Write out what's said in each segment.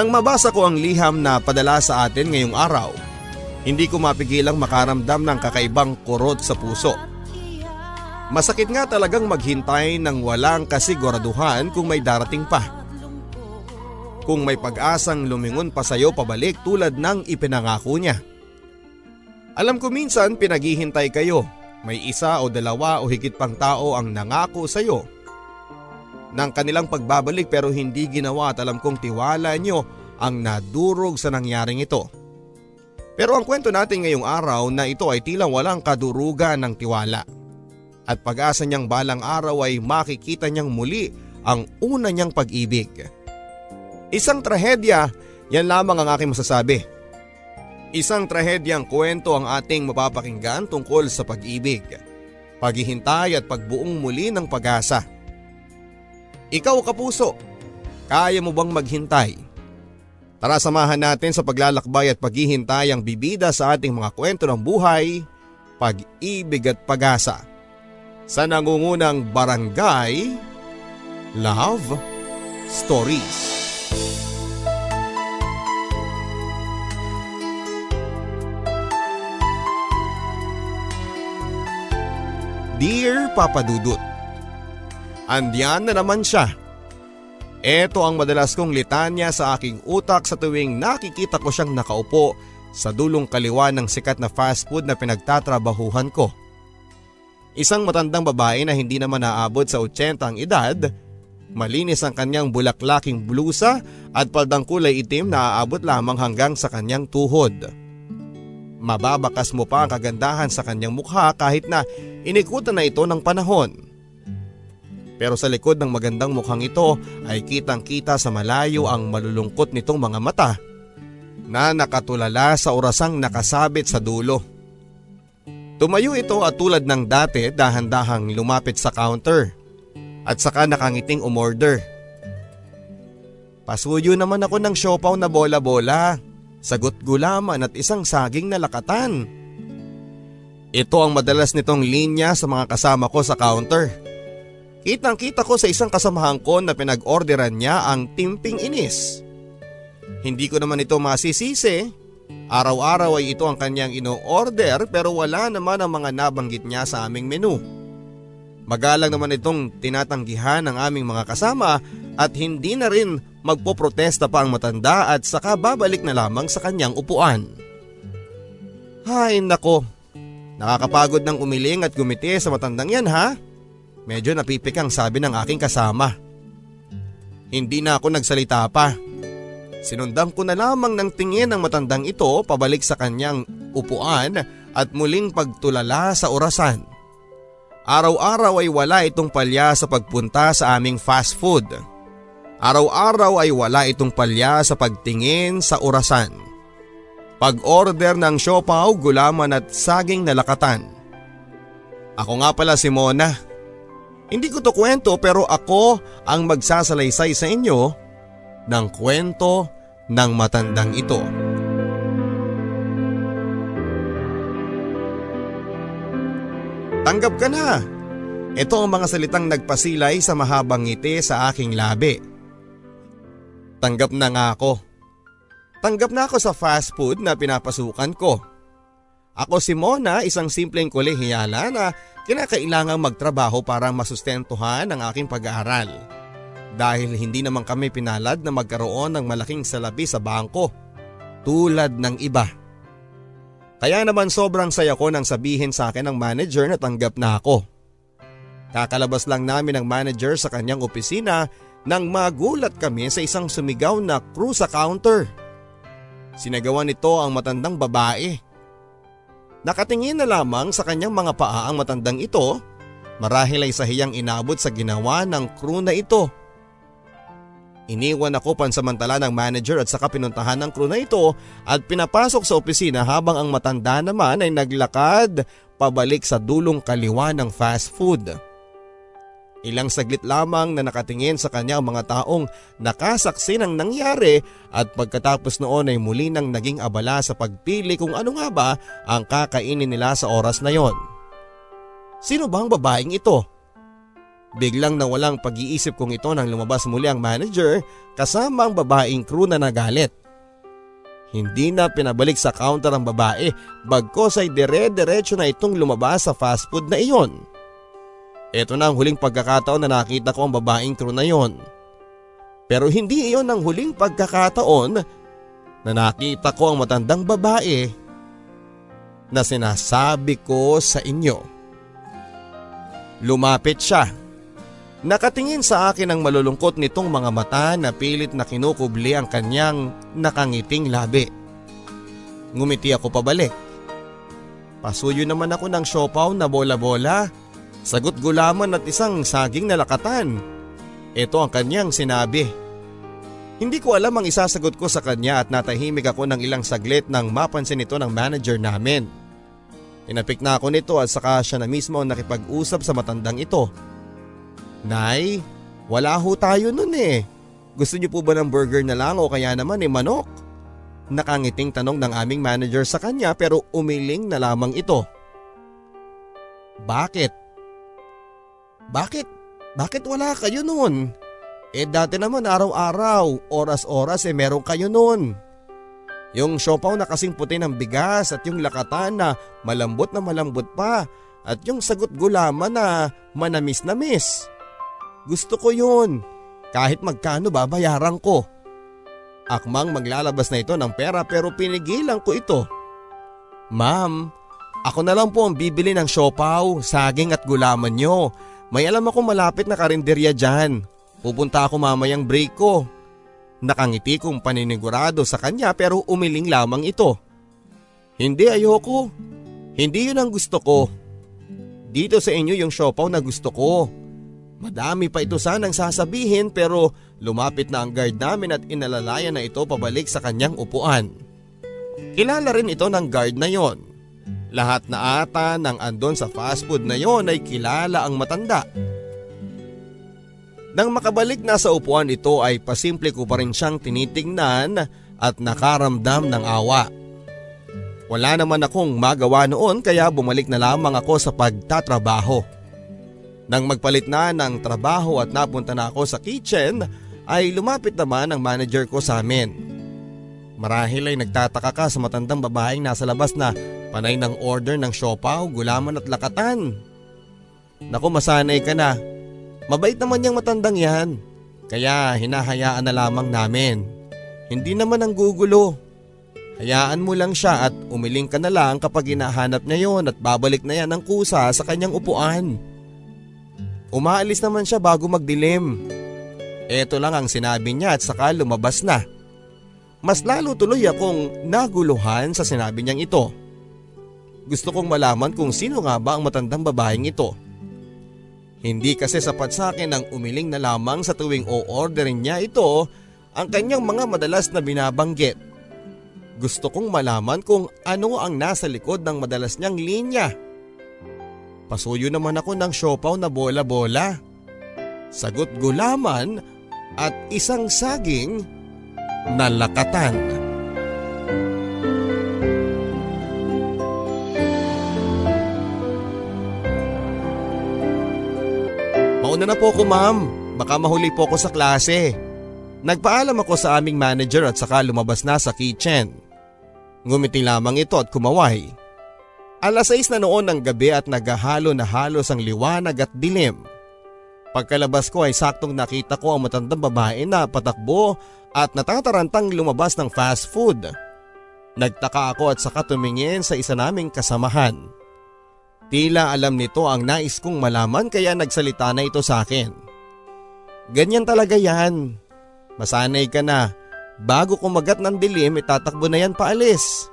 Nang mabasa ko ang liham na padala sa atin ngayong araw, hindi ko mapigilang makaramdam ng kakaibang kurot sa puso. Masakit nga talagang maghintay ng walang kasiguraduhan kung may darating pa. Kung may pag-asang lumingon pa sa'yo pabalik tulad ng ipinangako niya. Alam ko minsan pinaghihintay kayo, may isa o dalawa o higit pang tao ang nangako sa'yo ng kanilang pagbabalik pero hindi ginawa at alam kong tiwala nyo ang nadurog sa nangyaring ito. Pero ang kwento natin ngayong araw na ito ay tila walang kadurugan ng tiwala. At pag-asa niyang balang araw ay makikita niyang muli ang una niyang pag-ibig. Isang trahedya, yan lamang ang aking masasabi. Isang trahedyang kwento ang ating mapapakinggan tungkol sa pag-ibig, paghihintay at pagbuong muli ng pag-asa. Ikaw kapuso, kaya mo bang maghintay? Tara samahan natin sa paglalakbay at paghihintay ang bibida sa ating mga kwento ng buhay, pag-ibig at pag-asa. Sa nangungunang barangay, Love Stories. Dear Papa Dudut, Andiyan na naman siya. Ito ang madalas kong litanya sa aking utak sa tuwing nakikita ko siyang nakaupo sa dulong kaliwa ng sikat na fast food na pinagtatrabahuhan ko. Isang matandang babae na hindi naman naabot sa 80 ang edad, malinis ang kanyang bulaklaking blusa at paldang kulay itim na aabot lamang hanggang sa kanyang tuhod. Mababakas mo pa ang kagandahan sa kanyang mukha kahit na inikutan na ito ng panahon. Pero sa likod ng magandang mukhang ito ay kitang kita sa malayo ang malulungkot nitong mga mata na nakatulala sa orasang nakasabit sa dulo. Tumayo ito at tulad ng dati dahan-dahang lumapit sa counter at saka nakangiting umorder. Pasuyo naman ako ng siopaw na bola-bola, sagot gulaman at isang saging na lakatan. Ito ang madalas nitong linya sa mga kasama ko sa counter. Kitang kita ko sa isang kasamahan ko na pinag-orderan niya ang timping inis. Hindi ko naman ito masisisi. Araw-araw ay ito ang kanyang ino-order pero wala naman ang mga nabanggit niya sa aming menu. Magalang naman itong tinatanggihan ng aming mga kasama at hindi na rin magpoprotesta pa ang matanda at saka babalik na lamang sa kanyang upuan. Hay nako, nakakapagod ng umiling at gumiti sa matandang yan ha? Medyo napipikang sabi ng aking kasama. Hindi na ako nagsalita pa. Sinundan ko na lamang ng tingin ng matandang ito pabalik sa kanyang upuan at muling pagtulala sa orasan. Araw-araw ay wala itong palya sa pagpunta sa aming fast food. Araw-araw ay wala itong palya sa pagtingin sa orasan. Pag-order ng siopaw, gulaman at saging na lakatan. Ako nga pala si Mona. Hindi ko to kwento pero ako ang magsasalaysay sa inyo ng kwento ng matandang ito. Tanggap ka na! Ito ang mga salitang nagpasilay sa mahabang ngiti sa aking labi. Tanggap na nga ako. Tanggap na ako sa fast food na pinapasukan ko. Ako si Mona, isang simpleng kolehiyala na kinakailangang magtrabaho para masustentuhan ang aking pag-aaral. Dahil hindi naman kami pinalad na magkaroon ng malaking salapi sa bangko tulad ng iba. Kaya naman sobrang saya ko nang sabihin sa akin ng manager na tanggap na ako. Kakalabas lang namin ng manager sa kanyang opisina nang magulat kami sa isang sumigaw na crew sa counter. Sinagawa nito ang matandang babae. Nakatingin na lamang sa kanyang mga paa ang matandang ito marahil ay sahiyang inabot sa ginawa ng crew na ito. Iniwan ako pansamantala ng manager at saka pinuntahan ng crew na ito at pinapasok sa opisina habang ang matanda naman ay naglakad pabalik sa dulong kaliwa ng fast food. Ilang saglit lamang na nakatingin sa kanya ang mga taong nakasaksi ng nangyari at pagkatapos noon ay muli nang naging abala sa pagpili kung ano nga ba ang kakainin nila sa oras na yon. Sino ba ang babaeng ito? Biglang nawalang pag-iisip kong ito nang lumabas muli ang manager kasama ang babaeng crew na nagalit. Hindi na pinabalik sa counter ang babae bagkos ay dire-diretso na itong lumabas sa fast food na iyon. Ito na ang huling pagkakataon na nakita ko ang babaeng crew na iyon. Pero hindi iyon ang huling pagkakataon na nakita ko ang matandang babae na sinasabi ko sa inyo. Lumapit siya Nakatingin sa akin ang malulungkot nitong mga mata na pilit na kinukubli ang kanyang nakangiting labi. Ngumiti ako pabalik. Pasuyo naman ako ng siopaw na bola-bola, sagot gulaman at isang saging na lakatan. Ito ang kanyang sinabi. Hindi ko alam ang isasagot ko sa kanya at natahimik ako ng ilang saglit nang mapansin ito ng manager namin. Inapik na ako nito at saka siya na mismo nakipag-usap sa matandang ito. Nay, wala ho tayo nun eh. Gusto niyo po ba ng burger na lang o kaya naman eh manok? Nakangiting tanong ng aming manager sa kanya pero umiling na lamang ito. Bakit? Bakit? Bakit wala kayo nun? Eh dati naman araw-araw, oras-oras eh meron kayo nun. Yung siopaw na kasing puti ng bigas at yung lakatan na malambot na malambot pa at yung sagot gulaman na manamis-namis. Gusto ko yun. Kahit magkano babayaran ko. Akmang maglalabas na ito ng pera pero pinigilan ko ito. Ma'am, ako na lang po ang bibili ng siopaw, saging at gulaman nyo. May alam ako malapit na karinderya dyan. Pupunta ako mamayang break ko. Nakangiti kong paninigurado sa kanya pero umiling lamang ito. Hindi ayoko. Hindi yun ang gusto ko. Dito sa inyo yung siopaw na gusto ko. Madami pa ito sanang sasabihin pero lumapit na ang guard namin at inalalayan na ito pabalik sa kanyang upuan. Kilala rin ito ng guard na yon. Lahat na ata ng andon sa fast food na yon ay kilala ang matanda. Nang makabalik na sa upuan ito ay pasimple ko pa rin siyang tinitingnan at nakaramdam ng awa. Wala naman akong magawa noon kaya bumalik na lamang ako sa pagtatrabaho. Nang magpalit na ng trabaho at napunta na ako sa kitchen ay lumapit naman ang manager ko sa amin. Marahil ay nagtataka ka sa matandang babaeng nasa labas na panay ng order ng siopaw, gulaman at lakatan. Naku masanay ka na. Mabait naman yung matandang yan. Kaya hinahayaan na lamang namin. Hindi naman ang gugulo. Hayaan mo lang siya at umiling ka na lang kapag hinahanap niya yon at babalik na yan ng kusa sa kanyang upuan. Umaalis naman siya bago magdilim. Ito lang ang sinabi niya at saka lumabas na. Mas lalo tuloy akong naguluhan sa sinabi niyang ito. Gusto kong malaman kung sino nga ba ang matandang babaeng ito. Hindi kasi sapat sa akin ang umiling na lamang sa tuwing o-orderin niya ito ang kanyang mga madalas na binabanggit. Gusto kong malaman kung ano ang nasa likod ng madalas niyang linya. Pasuyo naman ako ng siopaw na bola-bola. Sagot gulaman at isang saging na lakatan. Mauna na po ako ma'am, baka mahuli po ako sa klase. Nagpaalam ako sa aming manager at saka lumabas na sa kitchen. Ngumiti lamang ito at kumaway. Alas 6 na noon ng gabi at naghahalo na halos ang liwanag at dilim. Pagkalabas ko ay saktong nakita ko ang matandang babae na patakbo at natatarantang lumabas ng fast food. Nagtaka ako at saka tumingin sa isa naming kasamahan. Tila alam nito ang nais kong malaman kaya nagsalita na ito sa akin. Ganyan talaga yan. Masanay ka na Bago kumagat ng dilim, itatakbo na yan paalis.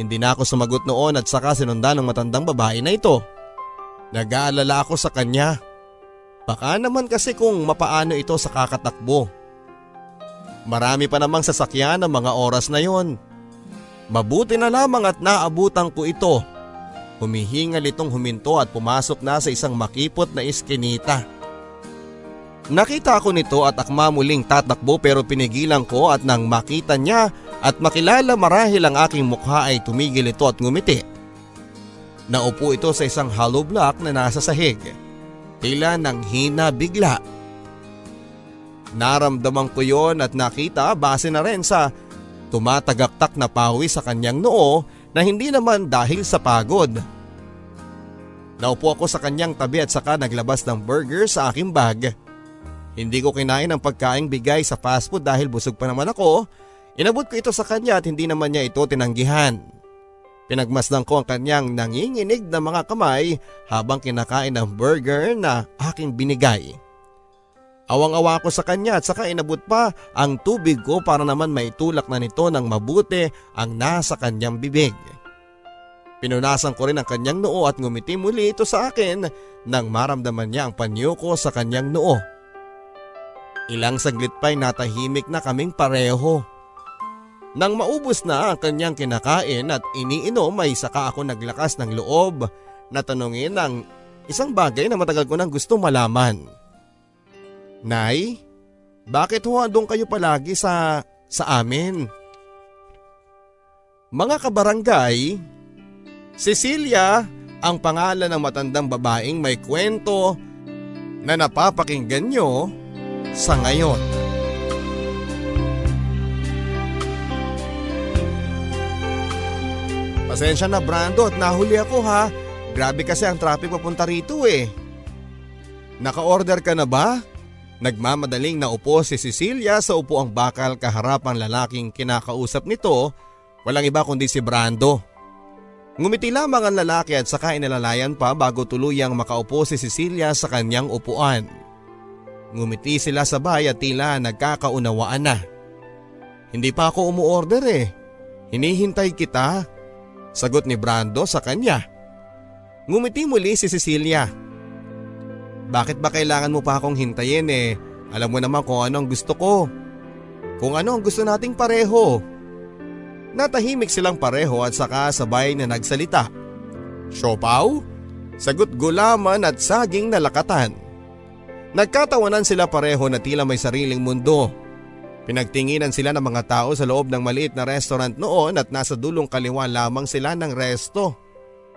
Hindi na ako sumagot noon at saka sinundan ng matandang babae na ito. Nag-aalala ako sa kanya. Baka naman kasi kung mapaano ito sa kakatakbo. Marami pa namang sasakyan ng mga oras na yon. Mabuti na lamang at naabutan ko ito. Humihingal itong huminto at pumasok na sa isang makipot na iskinita. Nakita ko nito at akma muling tatakbo pero pinigilan ko at nang makita niya at makilala marahil ang aking mukha ay tumigil ito at ngumiti. Naupo ito sa isang hollow block na nasa sahig. Tila nang hina bigla. Naramdaman ko yon at nakita base na rin sa tumatagaktak na pawis sa kanyang noo na hindi naman dahil sa pagod. Naupo ako sa kanyang tabi at saka naglabas ng burger sa aking bag. Hindi ko kinain ang pagkaing bigay sa fast food dahil busog pa naman ako. Inabot ko ito sa kanya at hindi naman niya ito tinanggihan. Pinagmasdan ko ang kanyang nanginginig na mga kamay habang kinakain ng burger na aking binigay. Awang-awa ko sa kanya at saka inabot pa ang tubig ko para naman maitulak na nito ng mabuti ang nasa kanyang bibig. Pinunasan ko rin ang kanyang noo at ngumiti muli ito sa akin nang maramdaman niya ang panyo ko sa kanyang noo. Ilang saglit pa'y natahimik na kaming pareho. Nang maubos na ang kanyang kinakain at iniinom ay saka ako naglakas ng loob na tanungin ang isang bagay na matagal ko nang gusto malaman. Nay, bakit ho andong kayo palagi sa, sa amin? Mga kabarangay, Cecilia ang pangalan ng matandang babaeng may kwento na napapakinggan nyo sa ngayon. Pasensya na Brando at nahuli ako ha. Grabe kasi ang traffic papunta rito eh. Naka-order ka na ba? Nagmamadaling naupo si Cecilia sa upuang bakal kaharap ang lalaking kinakausap nito, walang iba kundi si Brando. Ngumiti lamang ang lalaki at saka inalalayan pa bago tuluyang makaupo si Cecilia sa kanyang upuan. Ngumiti sila sabay at tila nagkakaunawaan na. Hindi pa ako umuorder eh. Hinihintay kita. Sagot ni Brando sa kanya. Ngumiti muli si Cecilia. Bakit ba kailangan mo pa akong hintayin eh? Alam mo naman kung ano ang gusto ko. Kung ano ang gusto nating pareho. Natahimik silang pareho at saka sabay na nagsalita. Siopaw? Sagot gulaman at saging na lakatan. Nagkatawanan sila pareho na tila may sariling mundo. Pinagtinginan sila ng mga tao sa loob ng maliit na restaurant noon at nasa dulong kaliwa lamang sila ng resto.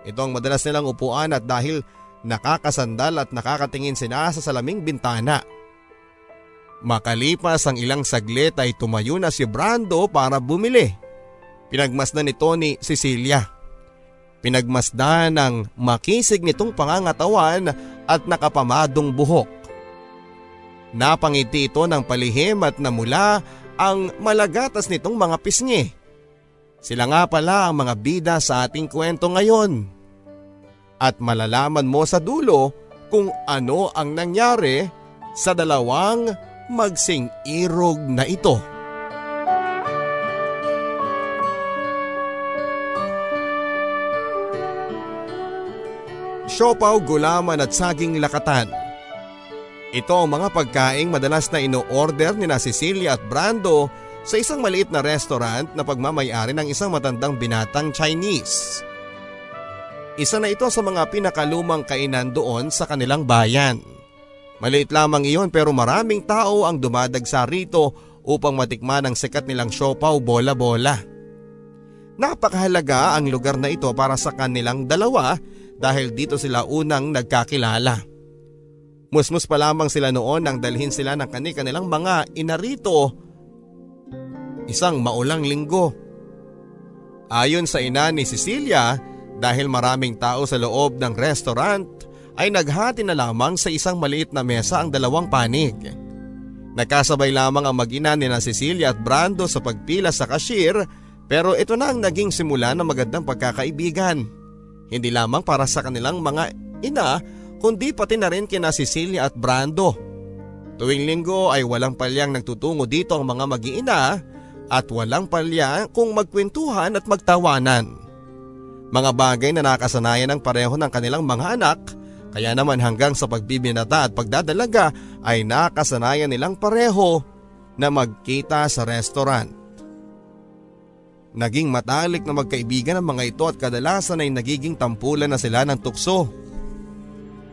Ito ang madalas nilang upuan at dahil nakakasandal at nakakatingin sila sa salaming bintana. Makalipas ang ilang saglit ay tumayo na si Brando para bumili. Pinagmasdan nito ni Cecilia. Pinagmasdan ng makisig nitong pangangatawan at nakapamadong buhok. Napangiti ito ng palihim at namula ang malagatas nitong mga pisngi. Sila nga pala ang mga bida sa ating kwento ngayon. At malalaman mo sa dulo kung ano ang nangyari sa dalawang magsing irog na ito. Siopaw, gulaman at saging lakatan. Ito ang mga pagkaing madalas na ino-order ni na Cecilia at Brando sa isang maliit na restaurant na pagmamayari ng isang matandang binatang Chinese. Isa na ito sa mga pinakalumang kainan doon sa kanilang bayan. Maliit lamang iyon pero maraming tao ang dumadagsa rito upang matikman ang sikat nilang siopaw bola-bola. Napakahalaga ang lugar na ito para sa kanilang dalawa dahil dito sila unang nagkakilala. Musmus pa lamang sila noon nang dalhin sila ng kanilang mga inarito isang maulang linggo. Ayon sa ina ni Cecilia, dahil maraming tao sa loob ng restaurant ay naghati na lamang sa isang maliit na mesa ang dalawang panig. Nagkasabay lamang ang mag-ina ni na Cecilia at Brando sa pagpila sa cashier pero ito na ang naging simula ng magandang pagkakaibigan. Hindi lamang para sa kanilang mga ina kundi pati na rin kina Cecilia at Brando. Tuwing linggo ay walang palyang nagtutungo dito ang mga mag-iina at walang palya kung magkwentuhan at magtawanan. Mga bagay na nakasanayan ng pareho ng kanilang mga anak kaya naman hanggang sa pagbibinata at pagdadalaga ay nakasanayan nilang pareho na magkita sa restaurant. Naging matalik na magkaibigan ang mga ito at kadalasan ay nagiging tampulan na sila ng tukso.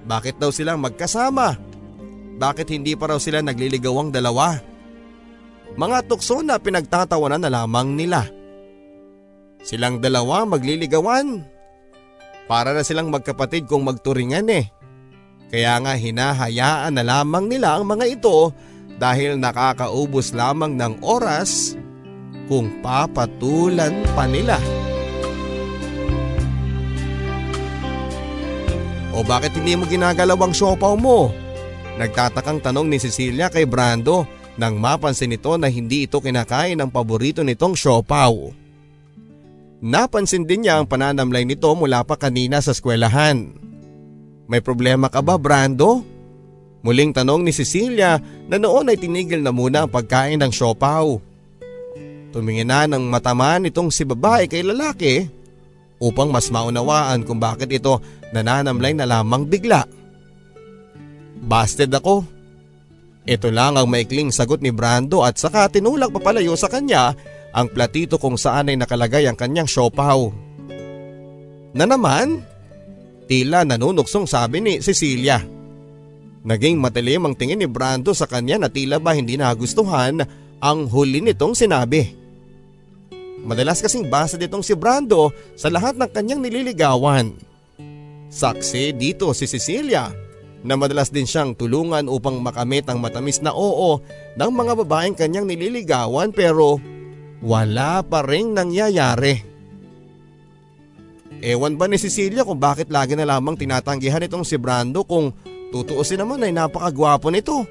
Bakit daw silang magkasama? Bakit hindi pa raw sila nagliligawang dalawa? Mga tukso na pinagtatawanan na lamang nila. Silang dalawa magliligawan. Para na silang magkapatid kung magturingan eh. Kaya nga hinahayaan na lamang nila ang mga ito dahil nakakaubos lamang ng oras kung papatulan pa nila. O bakit hindi mo ginagalaw ang siopaw mo? Nagtatakang tanong ni Cecilia kay Brando nang mapansin nito na hindi ito kinakain ng paborito nitong siopaw. Napansin din niya ang pananamlay nito mula pa kanina sa eskwelahan. May problema ka ba Brando? Muling tanong ni Cecilia na noon ay tinigil na muna ang pagkain ng siopaw. Tumingin na ng mataman itong si babae kay lalaki upang mas maunawaan kung bakit ito nananamlay na lamang bigla. Busted ako. Ito lang ang maikling sagot ni Brando at saka tinulak papalayo sa kanya ang platito kung saan ay nakalagay ang kanyang siopaw. Na naman? Tila nanunuksong sabi ni Cecilia. Naging matilim ang tingin ni Brando sa kanya na tila ba hindi nagustuhan ang huli nitong sinabi. Madalas kasing basa ditong si Brando sa lahat ng kanyang nililigawan. Saksi dito si Cecilia na madalas din siyang tulungan upang makamit ang matamis na oo ng mga babaeng kanyang nililigawan pero wala pa rin nangyayari. Ewan ba ni Cecilia kung bakit lagi na lamang tinatanggihan itong si Brando kung tutuusin naman ay napakagwapo nito.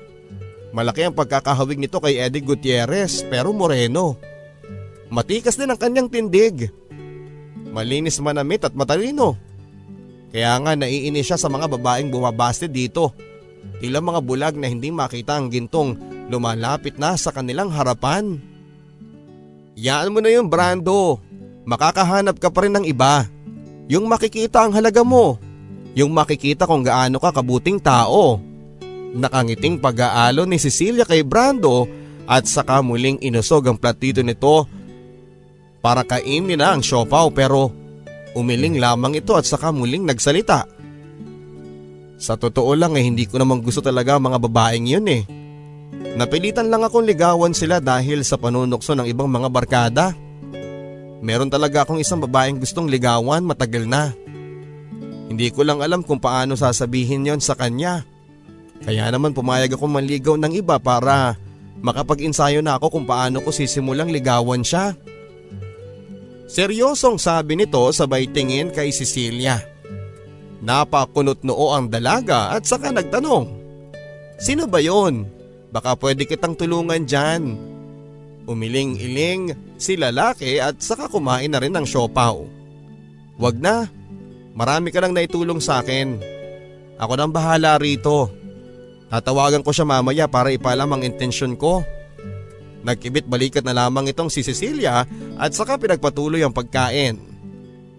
Malaki ang pagkakahawig nito kay Eddie Gutierrez pero moreno. Matikas din ang kanyang tindig. Malinis manamit at matalino. Kaya nga naiinis siya sa mga babaeng bumabaste dito. Tila mga bulag na hindi makita ang gintong lumalapit na sa kanilang harapan. Yaan mo na yung Brando. Makakahanap ka pa rin ng iba. Yung makikita ang halaga mo. Yung makikita kung gaano ka kabuting tao. Nakangiting pag-aalo ni Cecilia kay Brando at saka muling inusog ang platito nito para kainin na ang siopaw pero umiling lamang ito at saka muling nagsalita. Sa totoo lang eh hindi ko namang gusto talaga mga babaeng yun eh. Napilitan lang akong ligawan sila dahil sa panunokso ng ibang mga barkada. Meron talaga akong isang babaeng gustong ligawan matagal na. Hindi ko lang alam kung paano sasabihin yon sa kanya. Kaya naman pumayag ako manligaw ng iba para makapag-insayo na ako kung paano ko sisimulang ligawan siya. Seryosong sabi nito sabay tingin kay Cecilia. Napakunot noo ang dalaga at saka nagtanong. Sino ba yon? Baka pwede kitang tulungan dyan. Umiling-iling si lalaki at saka kumain na rin ng siopaw. Wag na, marami ka nang naitulong sa akin. Ako nang bahala rito. Tatawagan ko siya mamaya para ipalam ang intensyon ko. Nagkibit balikat na lamang itong si Cecilia at saka pinagpatuloy ang pagkain.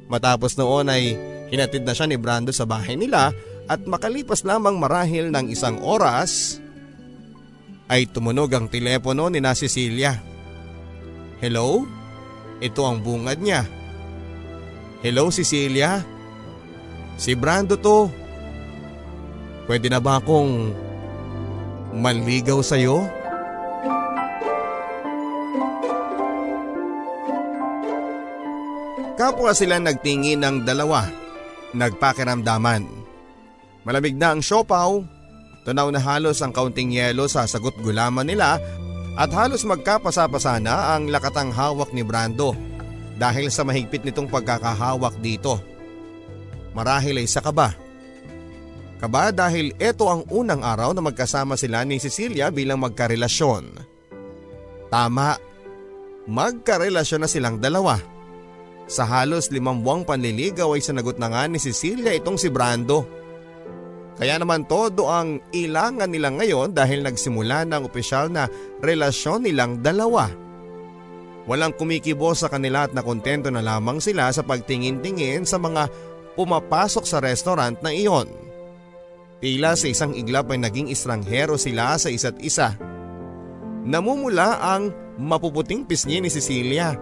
Matapos noon ay hinatid na siya ni Brando sa bahay nila at makalipas lamang marahil ng isang oras ay tumunog ang telepono ni na Cecilia. Hello? Ito ang bungad niya. Hello Cecilia? Si Brando to. Pwede na ba akong manligaw sa'yo? Kapwa sila nagtingin ng dalawa, nagpakiramdaman. Malamig na ang siopaw, tunaw na halos ang kaunting yelo sa sagot gulaman nila at halos magkapasa-pasa na ang lakatang hawak ni Brando dahil sa mahigpit nitong pagkakahawak dito. Marahil ay sa kaba. Kaba dahil ito ang unang araw na magkasama sila ni Cecilia bilang magkarelasyon. Tama, magkarelasyon na silang dalawa. Sa halos limang buwang panliligaw ay sanagot na nga ni Cecilia itong si Brando. Kaya naman todo ang ilangan nila ngayon dahil nagsimula ng opisyal na relasyon nilang dalawa. Walang kumikibo sa kanila at nakontento na lamang sila sa pagtingin-tingin sa mga pumapasok sa restaurant na iyon. Tila sa isang iglap ay naging istranghero sila sa isa't isa. Namumula ang mapuputing pisngi ni Cecilia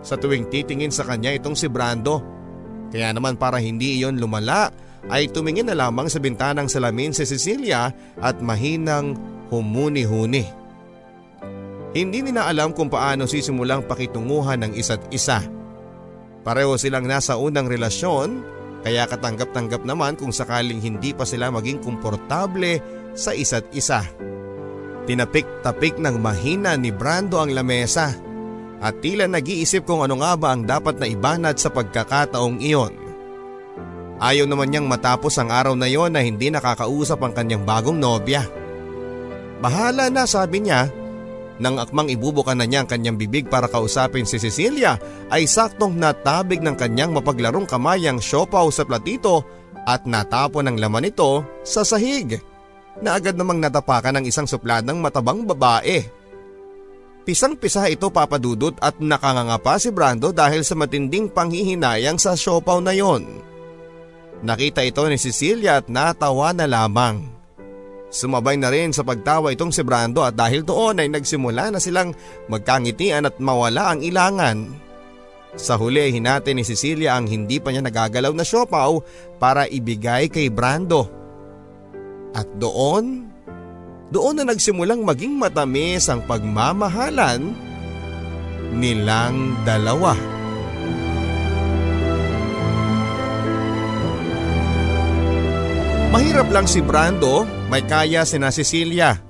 sa tuwing titingin sa kanya itong si Brando. Kaya naman para hindi iyon lumala ay tumingin na lamang sa bintanang salamin si Cecilia at mahinang humuni-huni. Hindi nila alam kung paano sisimulang pakitunguhan ng isa't isa. Pareho silang nasa unang relasyon kaya katanggap-tanggap naman kung sakaling hindi pa sila maging komportable sa isa't isa. Tinapik-tapik ng mahina ni Brando ang lamesa at tila nag-iisip kung ano nga ba ang dapat na ibanat sa pagkakataong iyon. Ayaw naman niyang matapos ang araw na yon na hindi nakakausap ang kanyang bagong nobya. Bahala na sabi niya, nang akmang ibubukan na niya ang kanyang bibig para kausapin si Cecilia ay saktong natabig ng kanyang mapaglarong kamay ang siopaw sa platito at natapon ang laman nito sa sahig na agad namang natapakan ng isang supladang matabang babae. Pisang-pisa ito papadudot at nakanganga si Brando dahil sa matinding panghihinayang sa siopaw na yon. Nakita ito ni Cecilia at natawa na lamang. Sumabay na rin sa pagtawa itong si Brando at dahil doon ay nagsimula na silang magkangitian at mawala ang ilangan. Sa huli hinati ni Cecilia ang hindi pa niya nagagalaw na siopaw para ibigay kay Brando. At doon doon na nagsimulang maging matamis ang pagmamahalan nilang dalawa. Mahirap lang si Brando, may kaya si na Cecilia.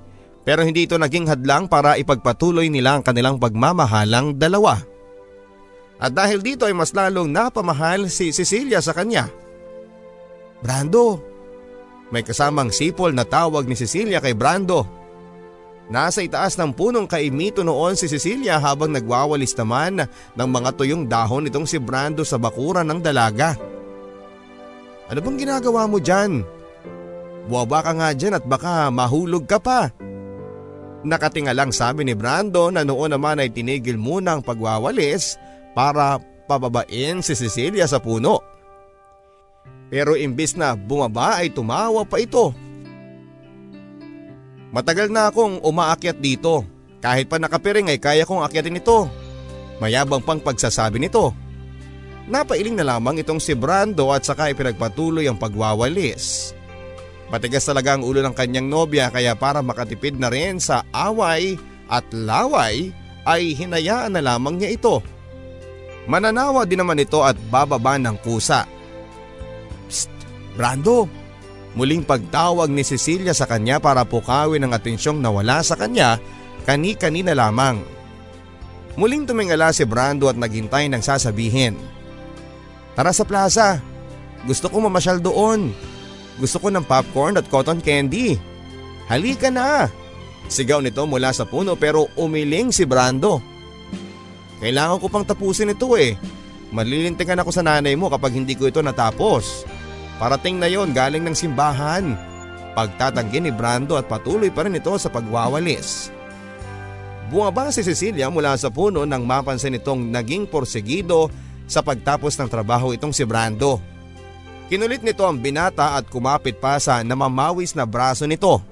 Pero hindi ito naging hadlang para ipagpatuloy nila ang kanilang pagmamahalang dalawa. At dahil dito ay mas lalong napamahal si Cecilia sa kanya. Brando, may kasamang sipol na tawag ni Cecilia kay Brando. Nasa itaas ng punong kaimito noon si Cecilia habang nagwawalis naman ng mga tuyong dahon itong si Brando sa bakuran ng dalaga. Ano bang ginagawa mo dyan? Buwaba ka nga dyan at baka mahulog ka pa. Nakatinga lang sabi ni Brando na noon naman ay tinigil muna ang pagwawalis para pababain si Cecilia sa puno. Pero imbis na bumaba ay tumawa pa ito. Matagal na akong umaakyat dito. Kahit pa nakapiring ay kaya kong akyatin ito. Mayabang pang pagsasabi nito. Napailing na lamang itong si Brando at saka ipinagpatuloy ang pagwawalis. Matigas talaga ang ulo ng kanyang nobya kaya para makatipid na rin sa away at laway ay hinayaan na lamang niya ito. Mananawa din naman ito at bababa ng kusa. Brando, muling pagtawag ni Cecilia sa kanya para pukawin ang atensyong nawala sa kanya kani-kanina lamang. Muling tumingala si Brando at naghintay ng sasabihin. Tara sa plaza, gusto ko mamasyal doon. Gusto ko ng popcorn at cotton candy. Halika na! Sigaw nito mula sa puno pero umiling si Brando. Kailangan ko pang tapusin ito eh. Malilintikan ako sa nanay mo kapag hindi ko ito natapos. Parating na yon galing ng simbahan. Pagtatanggi ni Brando at patuloy pa rin ito sa pagwawalis. Bumaba si Cecilia mula sa puno nang mapansin itong naging porsegido sa pagtapos ng trabaho itong si Brando. Kinulit nito ang binata at kumapit pa sa namamawis na braso nito.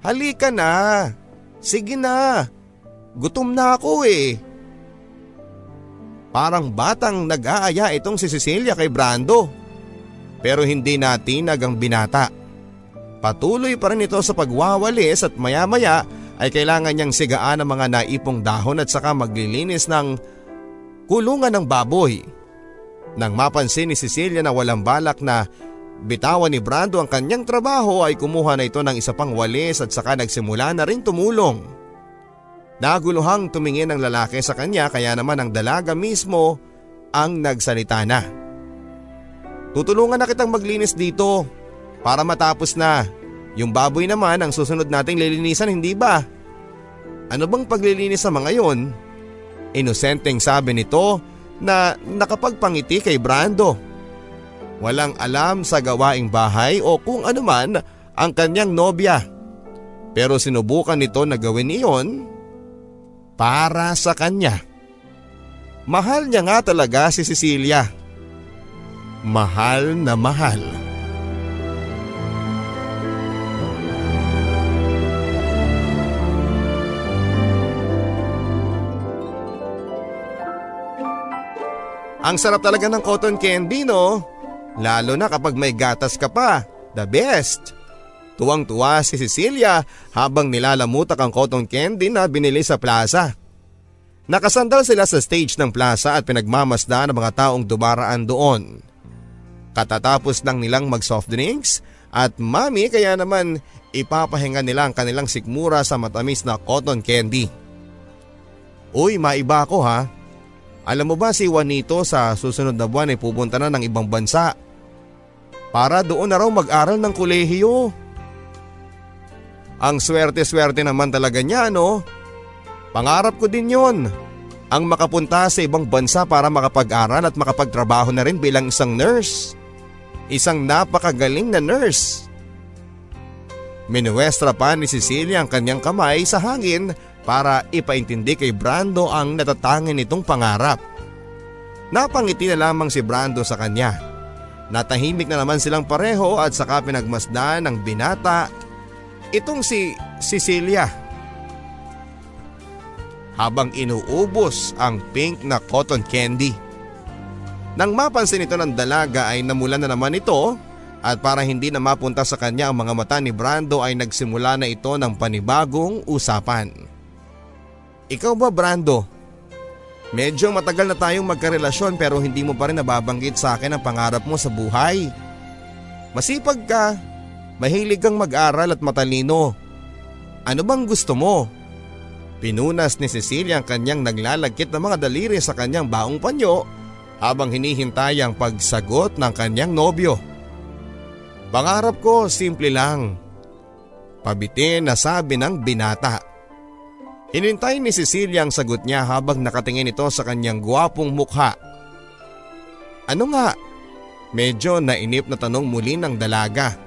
Halika na! Sige na! Gutom na ako eh! Parang batang nag-aaya itong si Cecilia kay Brando. Pero hindi natinag ang binata. Patuloy pa rin ito sa pagwawalis at maya-maya ay kailangan niyang sigaan ang mga naipong dahon at saka maglilinis ng kulungan ng baboy. Nang mapansin ni Cecilia na walang balak na bitawan ni Brando ang kanyang trabaho ay kumuha na ito ng isa pang walis at saka nagsimula na rin tumulong. Naguluhang tumingin ang lalaki sa kanya kaya naman ang dalaga mismo ang nagsalita na. Tutulungan na kitang maglinis dito para matapos na. Yung baboy naman ang susunod nating lilinisan hindi ba? Ano bang paglilinis sa mga yon? Inosenteng sabi nito na nakapagpangiti kay Brando. Walang alam sa gawaing bahay o kung anuman ang kanyang nobya. Pero sinubukan nito na gawin iyon para sa kanya. Mahal niya nga talaga si Cecilia. Mahal na mahal. Ang sarap talaga ng cotton candy no? Lalo na kapag may gatas ka pa. The best! Tuwang-tuwa si Cecilia habang nilalamutak ang cotton candy na binili sa plaza. Nakasandal sila sa stage ng plaza at pinagmamasdan ng mga taong dumaraan doon. Katatapos lang nilang mag soft drinks at mami kaya naman ipapahinga nila ang kanilang sikmura sa matamis na cotton candy. Uy, maiba ako ha. Alam mo ba si Juanito sa susunod na buwan ay pupunta na ng ibang bansa para doon na raw mag-aral ng kolehiyo. Ang swerte-swerte naman talaga niya no? Pangarap ko din yon. Ang makapunta sa ibang bansa para makapag-aral at makapagtrabaho na rin bilang isang nurse. Isang napakagaling na nurse. Minuwestra pa ni Cecilia ang kanyang kamay sa hangin para ipaintindi kay Brando ang natatangin nitong pangarap. Napangiti na lamang si Brando sa kanya. Natahimik na naman silang pareho at saka pinagmasdan ng binata itong si Cecilia. Habang inuubos ang pink na cotton candy. Nang mapansin ito ng dalaga ay namulan na naman ito at para hindi na mapunta sa kanya ang mga mata ni Brando ay nagsimula na ito ng panibagong usapan. Ikaw ba Brando? Medyo matagal na tayong magkarelasyon pero hindi mo pa rin nababanggit sa akin ang pangarap mo sa buhay. Masipag ka, mahilig kang mag-aral at matalino. Ano bang gusto mo? Pinunas ni Cecilia ang kanyang naglalagkit na mga daliri sa kanyang baong panyo habang hinihintay ang pagsagot ng kanyang nobyo. Pangarap ko simple lang. Pabitin na sabi ng binata. Hinintay ni Cecilia ang sagot niya habang nakatingin ito sa kanyang guwapong mukha. Ano nga? Medyo nainip na tanong muli ng dalaga.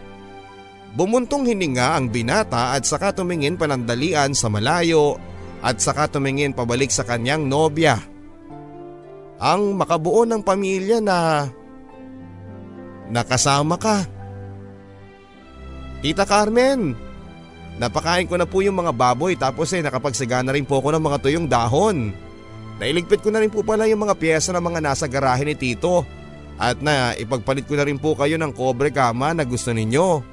Bumuntong hininga ang binata at saka tumingin panandalian sa malayo at saka tumingin pabalik sa kanyang nobya. Ang makabuo ng pamilya na nakasama ka. Tita Carmen, Napakain ko na po yung mga baboy tapos eh nakapagsigana rin po ako ng mga tuyong dahon. Nailigpit ko na rin po pala yung mga pyesa ng mga nasa garahe ni Tito at na ipagpalit ko na rin po kayo ng kobre kama na gusto ninyo.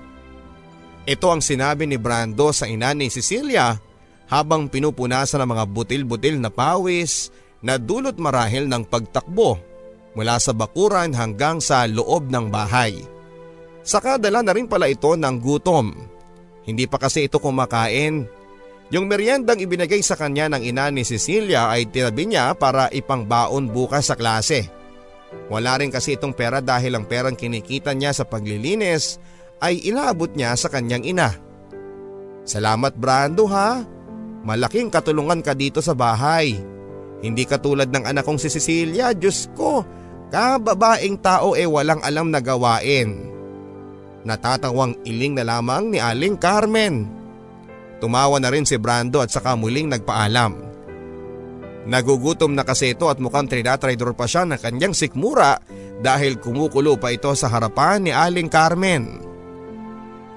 Ito ang sinabi ni Brando sa ina ni Cecilia habang pinupunasan ng mga butil-butil na pawis na dulot marahil ng pagtakbo mula sa bakuran hanggang sa loob ng bahay. Saka dala na rin pala ito ng gutom hindi pa kasi ito kumakain. Yung meriendang ibinigay sa kanya ng ina ni Cecilia ay tinabi niya para ipangbaon bukas sa klase. Wala rin kasi itong pera dahil ang perang kinikita niya sa paglilinis ay inaabot niya sa kanyang ina. Salamat Brando ha. Malaking katulungan ka dito sa bahay. Hindi katulad ng anak kong si Cecilia, Diyos ko, kababaing tao e eh walang alam na gawain. Natatawang iling na lamang ni Aling Carmen. Tumawa na rin si Brando at saka muling nagpaalam. Nagugutom na kasi ito at mukhang trinatrador pa siya ng kanyang sikmura dahil kumukulo pa ito sa harapan ni Aling Carmen.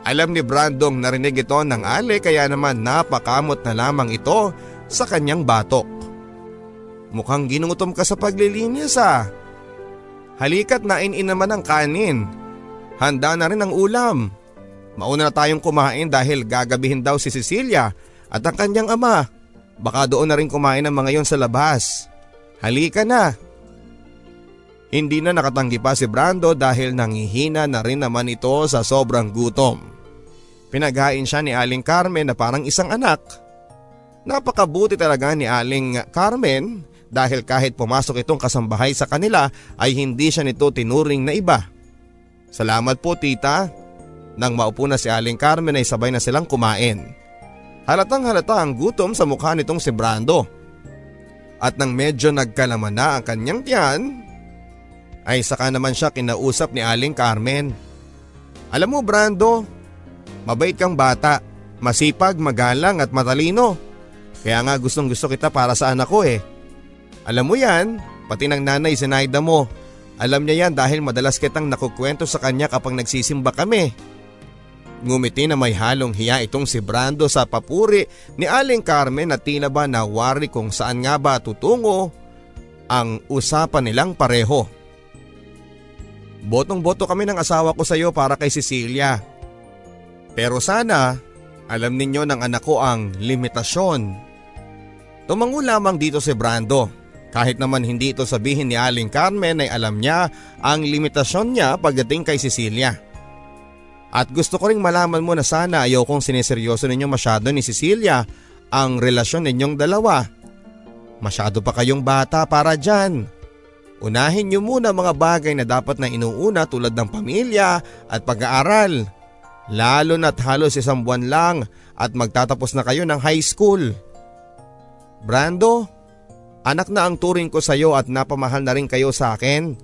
Alam ni Brandong narinig ito ng ale kaya naman napakamot na lamang ito sa kanyang batok. Mukhang ginutom ka sa paglilinis ah. Halikat na in naman ang kanin. Handa na rin ang ulam. Mauna na tayong kumain dahil gagabihin daw si Cecilia at ang kanyang ama. Baka doon na rin kumain ang mga yon sa labas. Halika na. Hindi na nakatanggi pa si Brando dahil nangihina na rin naman ito sa sobrang gutom. Pinaghain siya ni Aling Carmen na parang isang anak. Napakabuti talaga ni Aling Carmen dahil kahit pumasok itong kasambahay sa kanila ay hindi siya nito tinuring na iba. Salamat po tita. Nang maupo na si Aling Carmen ay sabay na silang kumain. Halatang halata ang gutom sa mukha nitong si Brando. At nang medyo nagkalaman na ang kanyang tiyan, ay saka naman siya kinausap ni Aling Carmen. Alam mo Brando, Mabait kang bata, masipag, magalang at matalino. Kaya nga gustong gusto kita para sa anak ko eh. Alam mo yan, pati ng nanay Zenaida mo. Alam niya yan dahil madalas kitang nakukwento sa kanya kapag nagsisimba kami. Ngumiti na may halong hiya itong si Brando sa papuri ni Aling Carmen at tila ba nawari kung saan nga ba tutungo ang usapan nilang pareho. Botong-boto kami ng asawa ko sa iyo para kay Cecilia. Pero sana alam ninyo ng anak ko ang limitasyon. Tumango lamang dito si Brando. Kahit naman hindi ito sabihin ni Aling Carmen ay alam niya ang limitasyon niya pagdating kay Cecilia. At gusto ko ring malaman mo na sana ayaw kong sineseryoso ninyo masyado ni Cecilia ang relasyon ninyong dalawa. Masyado pa kayong bata para dyan. Unahin niyo muna mga bagay na dapat na inuuna tulad ng pamilya at pag-aaral. Lalo na't halos isang buwan lang at magtatapos na kayo ng high school. Brando, anak na ang turing ko sa iyo at napamahal na rin kayo sa akin.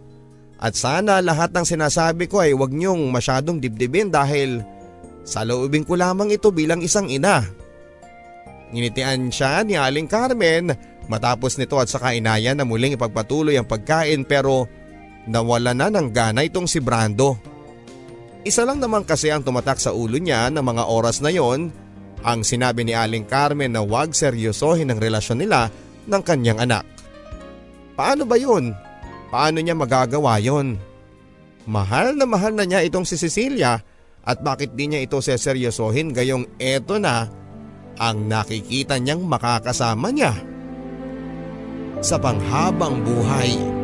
At sana lahat ng sinasabi ko ay huwag niyong masyadong dibdibin dahil sa loobin ko lamang ito bilang isang ina. Nginitian siya ni Aling Carmen matapos nito at saka inaya na muling ipagpatuloy ang pagkain pero nawala na ng gana itong si Brando. Isa lang naman kasi ang tumatak sa ulo niya na mga oras na yon ang sinabi ni Aling Carmen na huwag seryosohin ang relasyon nila ng kanyang anak. Paano ba yun? Paano niya magagawa yon? Mahal na mahal na niya itong si Cecilia at bakit di niya ito seseryosohin gayong eto na ang nakikita niyang makakasama niya sa panghabang buhay.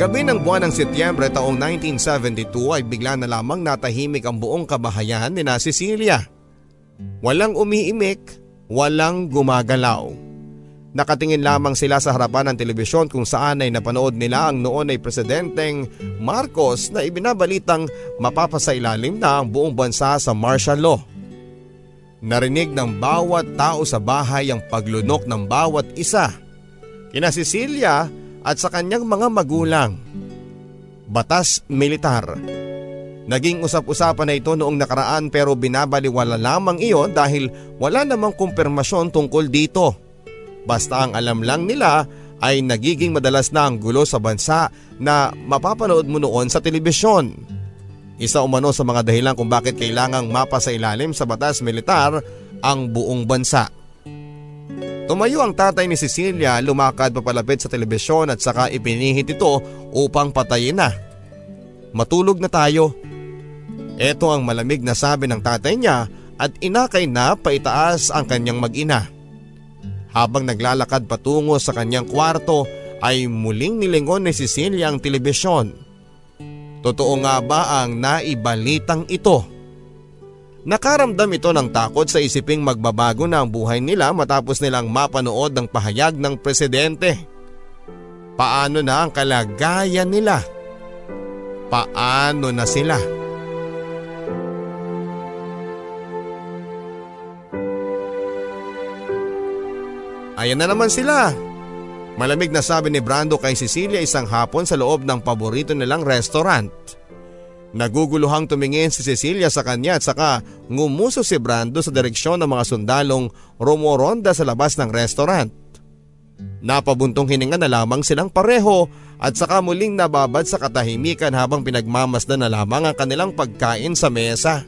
Gabi ng buwan ng Setyembre taong 1972 ay bigla na lamang natahimik ang buong kabahayan ni na Cecilia. Walang umiimik, walang gumagalaw. Nakatingin lamang sila sa harapan ng telebisyon kung saan ay napanood nila ang noon ay presidenteng Marcos na ibinabalitang mapapasailalim na ang buong bansa sa martial law. Narinig ng bawat tao sa bahay ang paglunok ng bawat isa. Kina Cecilia at sa kanyang mga magulang. Batas militar. Naging usap-usapan na ito noong nakaraan pero binabaliwala lamang iyon dahil wala namang kumpirmasyon tungkol dito. Basta ang alam lang nila ay nagiging madalas na ang gulo sa bansa na mapapanood mo noon sa telebisyon. Isa umano sa mga dahilan kung bakit kailangang mapa sa ilalim sa batas militar ang buong bansa. Tumayo ang tatay ni Cecilia lumakad papalapit sa telebisyon at saka ipinihit ito upang patayin na. Matulog na tayo. Ito ang malamig na sabi ng tatay niya at inakay na paitaas ang kanyang mag-ina. Habang naglalakad patungo sa kanyang kwarto ay muling nilingon ni Cecilia ang telebisyon. Totoo nga ba ang naibalitang ito? Nakaramdam ito ng takot sa isiping magbabago na ang buhay nila matapos nilang mapanood ng pahayag ng presidente. Paano na ang kalagayan nila? Paano na sila? Ayan na naman sila. Malamig na sabi ni Brando kay Cecilia isang hapon sa loob ng paborito nilang restaurant. Naguguluhang tumingin si Cecilia sa kanya at saka ngumuso si Brando sa direksyon ng mga sundalong rumoronda sa labas ng restaurant. Napabuntong hininga na lamang silang pareho at saka muling nababad sa katahimikan habang pinagmamasdan na lamang ang kanilang pagkain sa mesa.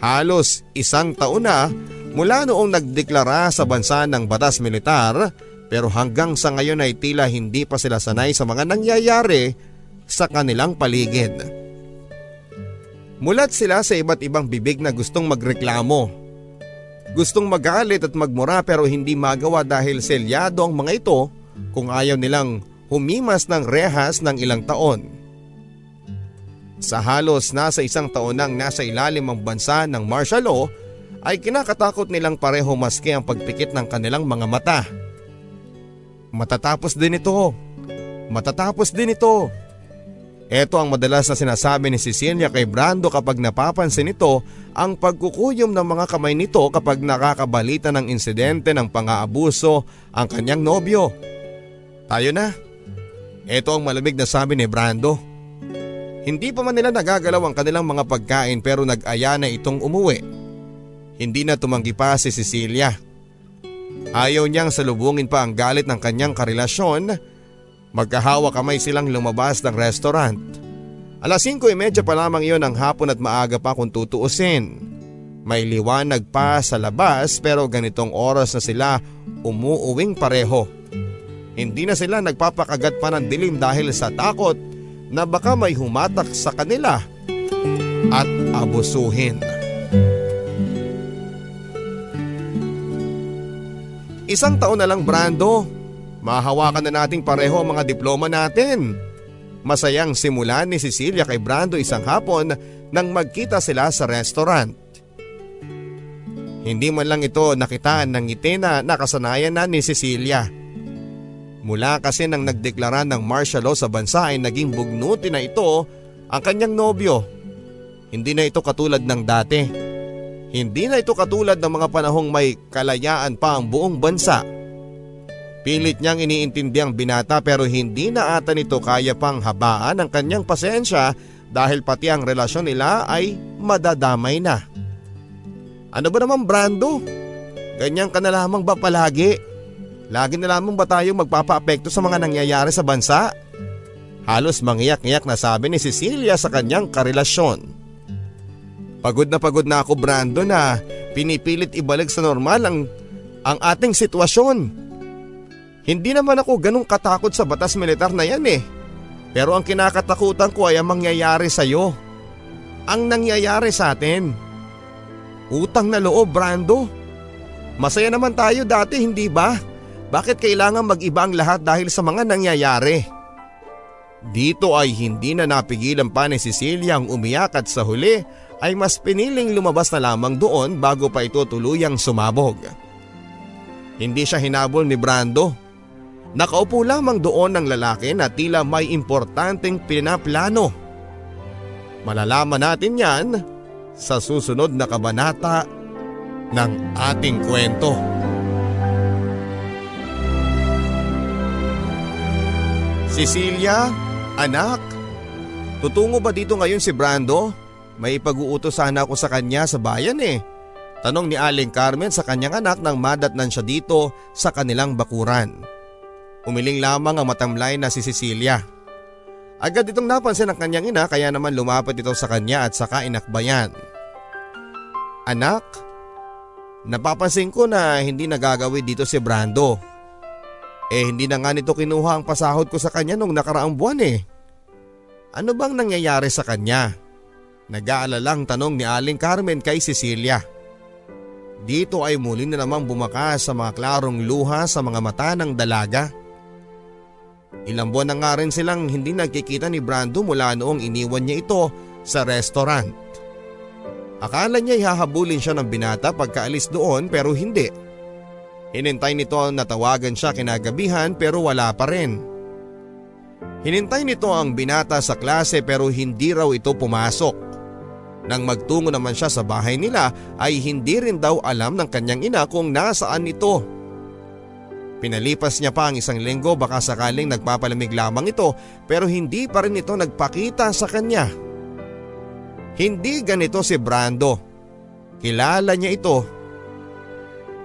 Halos isang taon na mula noong nagdeklara sa bansa ng batas militar pero hanggang sa ngayon ay tila hindi pa sila sanay sa mga nangyayari sa kanilang paligid. Mulat sila sa iba't ibang bibig na gustong magreklamo. Gustong magalit at magmura pero hindi magawa dahil selyado ang mga ito kung ayaw nilang humimas ng rehas ng ilang taon. Sa halos nasa isang taon nang nasa ilalim ang bansa ng martial law ay kinakatakot nilang pareho maski ang pagpikit ng kanilang mga mata. Matatapos din ito. Matatapos din ito. Ito ang madalas na sinasabi ni Cecilia kay Brando kapag napapansin nito ang pagkukuyom ng mga kamay nito kapag nakakabalita ng insidente ng pang-aabuso ang kanyang nobyo. Tayo na. Ito ang malamig na sabi ni Brando. Hindi pa man nila nagagalaw ang kanilang mga pagkain pero nag-aya na itong umuwi. Hindi na tumanggi pa si Cecilia. Ayaw niyang salubungin pa ang galit ng kanyang karelasyon Magkahawa kamay silang lumabas ng restaurant. Alas 5.30 pa lamang yon ng hapon at maaga pa kung tutuusin. May liwanag pa sa labas pero ganitong oras na sila umuuwing pareho. Hindi na sila nagpapakagat pa ng dilim dahil sa takot na baka may humatak sa kanila at abusuhin. Isang taon na lang Brando Mahawakan na nating pareho ang mga diploma natin. Masayang simula ni Cecilia kay Brando isang hapon nang magkita sila sa restaurant. Hindi man lang ito nakitaan ng ngiti na nakasanayan na ni Cecilia. Mula kasi nang nagdeklara ng martial law sa bansa ay naging bugnuti na ito ang kanyang nobyo. Hindi na ito katulad ng dati. Hindi na ito katulad ng mga panahong may kalayaan pa ang buong bansa. Pilit niyang iniintindi ang binata pero hindi na ata nito kaya pang habaan ang kanyang pasensya dahil pati ang relasyon nila ay madadamay na. Ano ba naman Brando? Ganyan ka na lamang ba palagi? Lagi na lamang ba tayo magpapaapekto sa mga nangyayari sa bansa? Halos mangiyak-ngiyak na sabi ni Cecilia sa kanyang karelasyon. Pagod na pagod na ako Brando na pinipilit ibalik sa normal ang, ang ating sitwasyon. Hindi naman ako ganong katakot sa batas militar na yan eh. Pero ang kinakatakutan ko ay ang mangyayari sa iyo. Ang nangyayari sa atin. Utang na loob, Brando. Masaya naman tayo dati, hindi ba? Bakit kailangan mag-iba ang lahat dahil sa mga nangyayari? Dito ay hindi na napigilan pa ni Cecilia ang umiyak at sa huli ay mas piniling lumabas na lamang doon bago pa ito tuluyang sumabog. Hindi siya hinabol ni Brando Nakaupo lamang doon ng lalaki na tila may importanteng pinaplano. Malalaman natin yan sa susunod na kabanata ng ating kwento. Cecilia, anak, tutungo ba dito ngayon si Brando? May pag-uutos sana ako sa kanya sa bayan eh. Tanong ni Aling Carmen sa kanyang anak nang madatnan siya dito sa kanilang bakuran. Umiling lamang ang matamlay na si Cecilia. Agad itong napansin ng kanyang ina kaya naman lumapit ito sa kanya at saka inakbayan. Anak, napapansin ko na hindi nagagawin dito si Brando. Eh hindi na nga nito kinuha ang pasahod ko sa kanya nung nakaraang buwan eh. Ano bang nangyayari sa kanya? Nag-aalalang tanong ni Aling Carmen kay Cecilia. Dito ay muli na namang bumakas sa mga klarong luha sa mga mata ng dalaga. Ilang buwan na nga rin silang hindi nagkikita ni Brando mula noong iniwan niya ito sa restaurant. Akala niya ihahabulin siya ng binata pagkaalis doon pero hindi. Hinintay nito na tawagan siya kinagabihan pero wala pa rin. Hinintay nito ang binata sa klase pero hindi raw ito pumasok. Nang magtungo naman siya sa bahay nila ay hindi rin daw alam ng kanyang ina kung nasaan ito. Pinalipas niya pa ang isang linggo baka sakaling nagpapalamig lamang ito pero hindi pa rin ito nagpakita sa kanya. Hindi ganito si Brando. Kilala niya ito.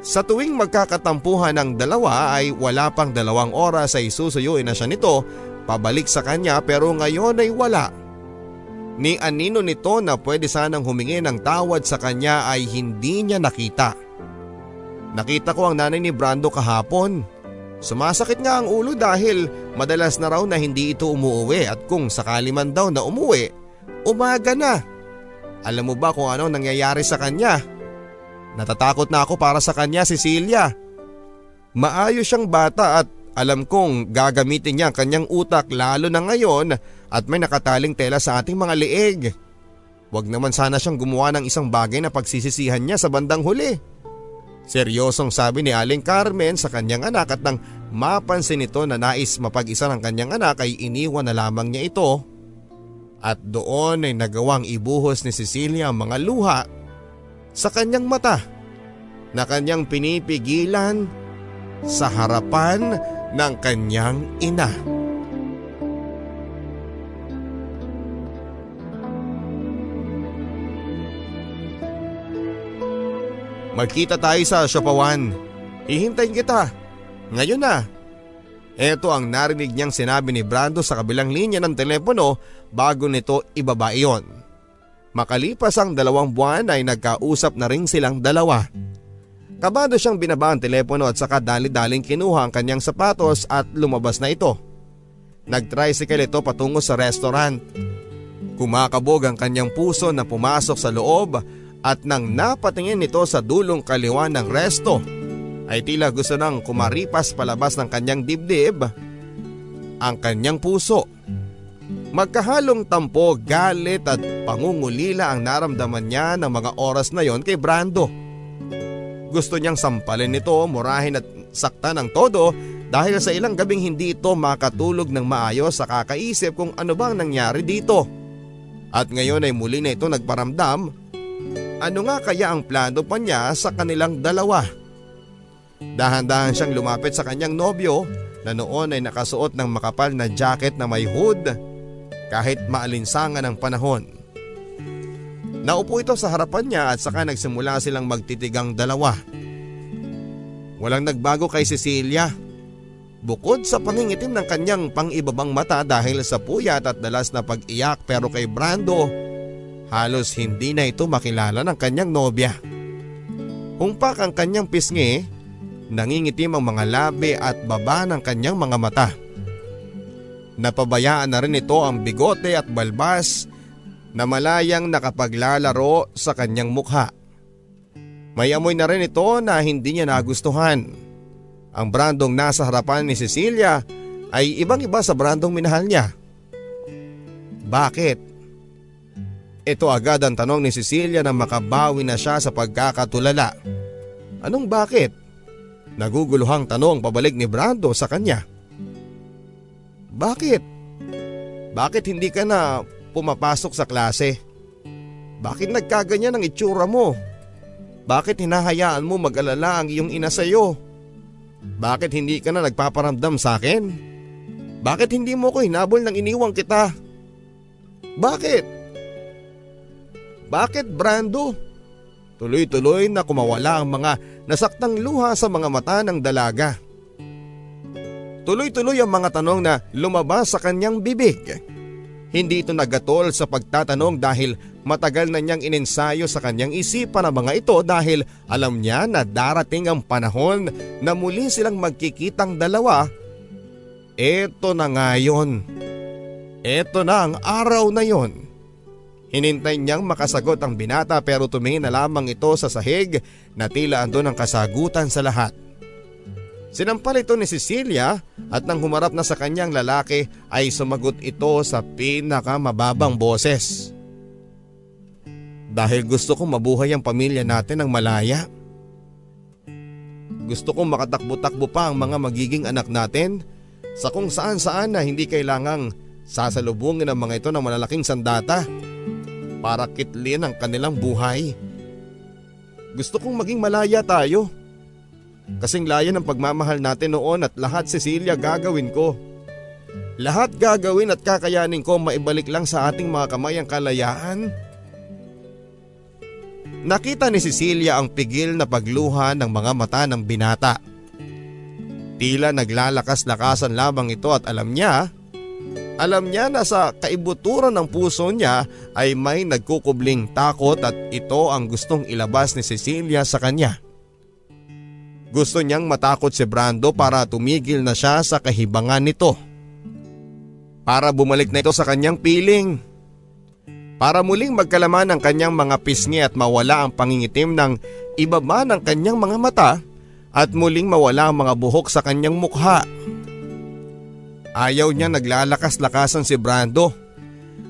Sa tuwing magkakatampuhan ng dalawa ay wala pang dalawang oras ay susuyuin na siya nito pabalik sa kanya pero ngayon ay wala. Ni anino nito na pwede sanang humingi ng tawad sa kanya ay hindi niya nakita. Nakita ko ang nanay ni Brando kahapon. Sumasakit nga ang ulo dahil madalas na raw na hindi ito umuwi at kung sakali man daw na umuwi, umaga na. Alam mo ba kung ano nangyayari sa kanya? Natatakot na ako para sa kanya, Cecilia. Maayos siyang bata at alam kong gagamitin niya ang kanyang utak lalo na ngayon at may nakataling tela sa ating mga liig. Huwag naman sana siyang gumawa ng isang bagay na pagsisisihan niya sa bandang huli. Seryosong sabi ni Aling Carmen sa kanyang anak at nang mapansin nito na nais mapag-isa ng kanyang anak ay iniwan na lamang niya ito. At doon ay nagawang ibuhos ni Cecilia ang mga luha sa kanyang mata na kanyang pinipigilan sa harapan ng kanyang ina. Magkita tayo sa Shopawan. Hihintayin kita. Ngayon na. Ito ang narinig niyang sinabi ni Brando sa kabilang linya ng telepono bago nito ibaba iyon. Makalipas ang dalawang buwan ay nagkausap na rin silang dalawa. Kabado siyang binaba ang telepono at saka dali-daling kinuha ang kanyang sapatos at lumabas na ito. Nag-tricycle ito patungo sa restaurant. Kumakabog ang kanyang puso na pumasok sa loob at nang napatingin nito sa dulong kaliwa ng resto ay tila gusto nang kumaripas palabas ng kanyang dibdib ang kanyang puso. Magkahalong tampo, galit at pangungulila ang naramdaman niya ng mga oras na yon kay Brando. Gusto niyang sampalin nito, murahin at sakta ng todo dahil sa ilang gabing hindi ito makatulog ng maayos sa kakaisip kung ano bang nangyari dito. At ngayon ay muli na ito nagparamdam ano nga kaya ang plano pa niya sa kanilang dalawa? Dahan-dahan siyang lumapit sa kanyang nobyo na noon ay nakasuot ng makapal na jacket na may hood kahit maalinsangan ang panahon. Naupo ito sa harapan niya at saka nagsimula silang magtitigang dalawa. Walang nagbago kay Cecilia. Bukod sa pangingitim ng kanyang pangibabang mata dahil sa puyat at dalas na pag-iyak pero kay Brando Halos hindi na ito makilala ng kanyang nobya. Humpak ang kanyang pisngi, nangingitim ang mga labi at baba ng kanyang mga mata. Napabayaan na rin ito ang bigote at balbas na malayang nakapaglalaro sa kanyang mukha. May amoy na rin ito na hindi niya nagustuhan. Ang brandong nasa harapan ni Cecilia ay ibang iba sa brandong minahal niya. Bakit? Ito agad ang tanong ni Cecilia na makabawi na siya sa pagkakatulala. Anong bakit? Naguguluhang tanong pabalik ni Brando sa kanya. Bakit? Bakit hindi ka na pumapasok sa klase? Bakit nagkaganyan ang itsura mo? Bakit hinahayaan mo mag-alala ang iyong ina sa iyo? Bakit hindi ka na nagpaparamdam sa akin? Bakit hindi mo ko hinabol nang iniwang kita? Bakit? Bakit Brando? Tuloy-tuloy na kumawala ang mga nasaktang luha sa mga mata ng dalaga. Tuloy-tuloy ang mga tanong na lumabas sa kanyang bibig. Hindi ito nagatol sa pagtatanong dahil matagal na niyang inensayo sa kanyang isipan ang mga ito dahil alam niya na darating ang panahon na muli silang magkikitang dalawa. Ito na nga yun. Ito na ang araw na yon. Hinintay niyang makasagot ang binata pero tumingin na lamang ito sa sahig na tila andon ang kasagutan sa lahat. Sinampal ito ni Cecilia at nang humarap na sa kanyang lalaki ay sumagot ito sa pinakamababang boses. Dahil gusto kong mabuhay ang pamilya natin ng malaya. Gusto kong makatakbo-takbo pa ang mga magiging anak natin sa kung saan saan na hindi kailangang sasalubungin ang mga ito ng malalaking sandata para kitlin ang kanilang buhay. Gusto kong maging malaya tayo. Kasing layan ng pagmamahal natin noon at lahat Cecilia gagawin ko. Lahat gagawin at kakayanin ko maibalik lang sa ating mga kamay ang kalayaan. Nakita ni Cecilia ang pigil na pagluha ng mga mata ng binata. Tila naglalakas-lakasan lamang ito at alam niya, alam niya na sa kaibuturan ng puso niya ay may nagkukubling takot at ito ang gustong ilabas ni Cecilia sa kanya. Gusto niyang matakot si Brando para tumigil na siya sa kahibangan nito. Para bumalik na ito sa kanyang piling. Para muling magkalaman ang kanyang mga pisngi at mawala ang pangingitim ng ibaba ng kanyang mga mata at muling mawala ang mga buhok sa kanyang mukha. Ayaw niya naglalakas-lakasan si Brando.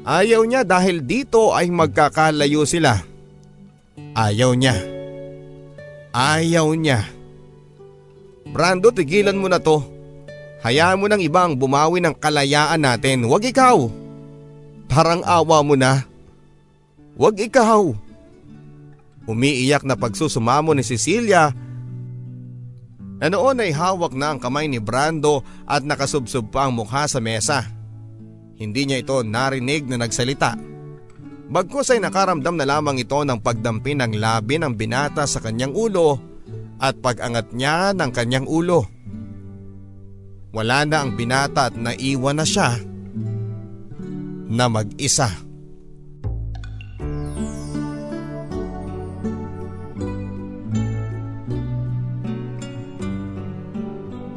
Ayaw niya dahil dito ay magkakalayo sila. Ayaw niya. Ayaw niya. Brando, tigilan mo na to. Hayaan mo ng ibang bumawi ng kalayaan natin. Huwag ikaw. Parang awa mo na. Huwag ikaw. Umiiyak na pagsusumamo ni Cecilia na noon ay hawak na ang kamay ni Brando at nakasubsob pa ang mukha sa mesa. Hindi niya ito narinig na nagsalita. Bagkus ay nakaramdam na lamang ito ng pagdampi ng labi ng binata sa kanyang ulo at pag-angat niya ng kanyang ulo. Wala na ang binata at naiwan na siya na mag-isa.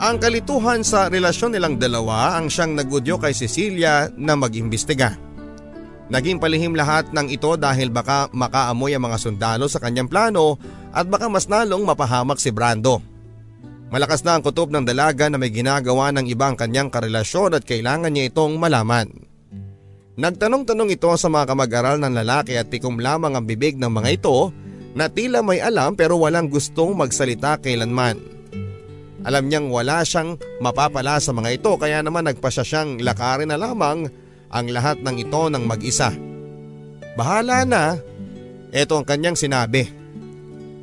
Ang kalituhan sa relasyon nilang dalawa ang siyang nagudyo kay Cecilia na mag-imbestiga. Naging palihim lahat ng ito dahil baka makaamoy ang mga sundalo sa kanyang plano at baka mas nalong mapahamak si Brando. Malakas na ang kutob ng dalaga na may ginagawa ng ibang kanyang karelasyon at kailangan niya itong malaman. Nagtanong-tanong ito sa mga kamag-aral ng lalaki at tikom lamang ang bibig ng mga ito na tila may alam pero walang gustong magsalita kailanman. Alam niyang wala siyang mapapala sa mga ito kaya naman nagpasya siyang lakarin na lamang ang lahat ng ito ng mag-isa. Bahala na, ito ang kanyang sinabi.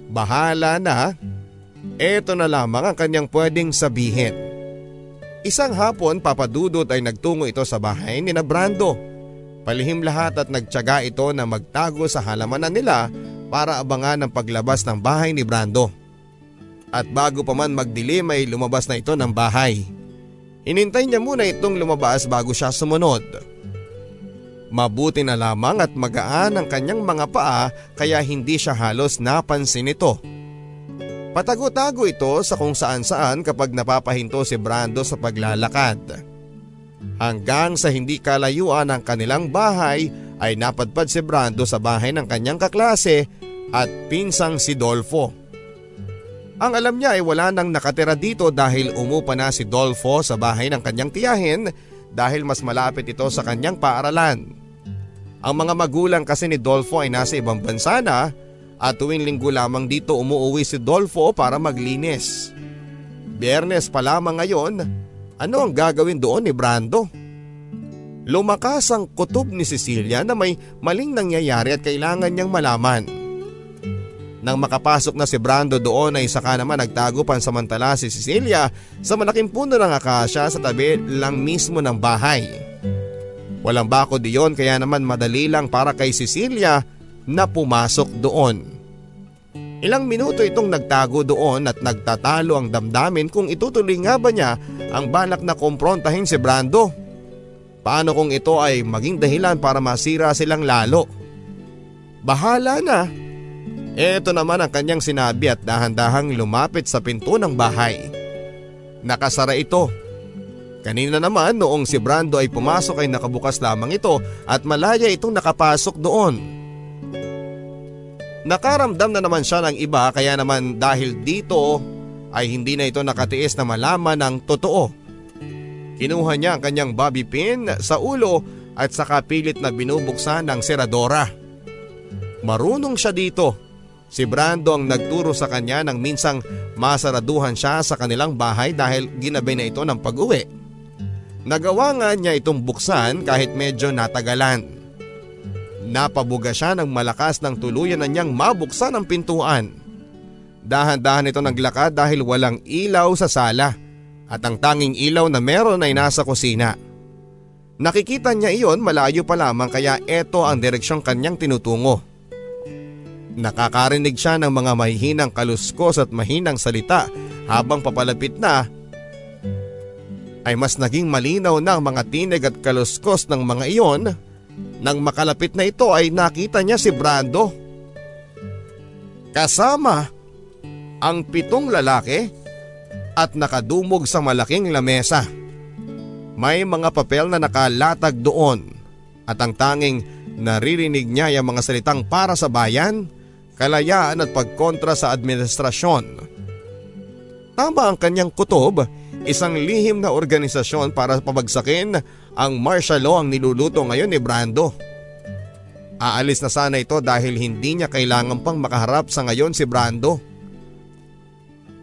Bahala na. Ito na lamang ang kanyang pwedeng sabihin. Isang hapon papadudot ay nagtungo ito sa bahay ni na Brando. Palihim lahat at nagtyaga ito na magtago sa halamanan nila para abangan ang paglabas ng bahay ni Brando. At bago pa man magdilim ay lumabas na ito ng bahay. Inintay niya muna itong lumabas bago siya sumunod. Mabuti na lamang at magaan ang kanyang mga paa kaya hindi siya halos napansin ito. Patago-tago ito sa kung saan saan kapag napapahinto si Brando sa paglalakad. Hanggang sa hindi kalayuan ng kanilang bahay ay napadpad si Brando sa bahay ng kanyang kaklase at pinsang si Dolfo. Ang alam niya ay wala nang nakatira dito dahil umupa na si Dolfo sa bahay ng kanyang tiyahin dahil mas malapit ito sa kanyang paaralan. Ang mga magulang kasi ni Dolfo ay nasa ibang bansa na at tuwing linggo lamang dito umuwi si Dolfo para maglinis. Biyernes pa lamang ngayon, ano ang gagawin doon ni Brando? Lumakas ang kutob ni Cecilia na may maling nangyayari at kailangan niyang malaman. Nang makapasok na si Brando doon ay saka naman nagtago pansamantala si Cecilia sa malaking puno ng akasya sa tabi lang mismo ng bahay. Walang bakod iyon kaya naman madali lang para kay Cecilia na pumasok doon. Ilang minuto itong nagtago doon at nagtatalo ang damdamin kung itutuloy nga ba niya ang balak na komprontahin si Brando. Paano kung ito ay maging dahilan para masira silang lalo? Bahala na. Ito naman ang kanyang sinabi at dahan-dahang lumapit sa pinto ng bahay. Nakasara ito Kanina naman noong si Brando ay pumasok ay nakabukas lamang ito at malaya itong nakapasok doon. Nakaramdam na naman siya ng iba kaya naman dahil dito ay hindi na ito nakatiis na malaman ng totoo. Kinuha niya ang kanyang bobby pin sa ulo at saka pilit na binubuksan ng seradora. Marunong siya dito. Si Brando ang nagturo sa kanya nang minsang masaraduhan siya sa kanilang bahay dahil ginabi na ito ng pag-uwi. Nagawa nga niya itong buksan kahit medyo natagalan. Napabuga siya ng malakas ng tuluyan na niyang mabuksan ang pintuan. Dahan-dahan ito naglakad dahil walang ilaw sa sala at ang tanging ilaw na meron ay nasa kusina. Nakikita niya iyon malayo pa lamang kaya ito ang direksyong kanyang tinutungo. Nakakarinig siya ng mga mahihinang kaluskos at mahinang salita habang papalapit na ay mas naging malinaw na ang mga tinig at kaluskos ng mga iyon. Nang makalapit na ito ay nakita niya si Brando. Kasama ang pitong lalaki at nakadumog sa malaking lamesa. May mga papel na nakalatag doon at ang tanging naririnig niya ay ang mga salitang para sa bayan, kalayaan at pagkontra sa administrasyon. Tama ang kanyang kutob Isang lihim na organisasyon para pabagsakin ang martial law ang niluluto ngayon ni Brando. Aalis na sana ito dahil hindi niya kailangan pang makaharap sa ngayon si Brando.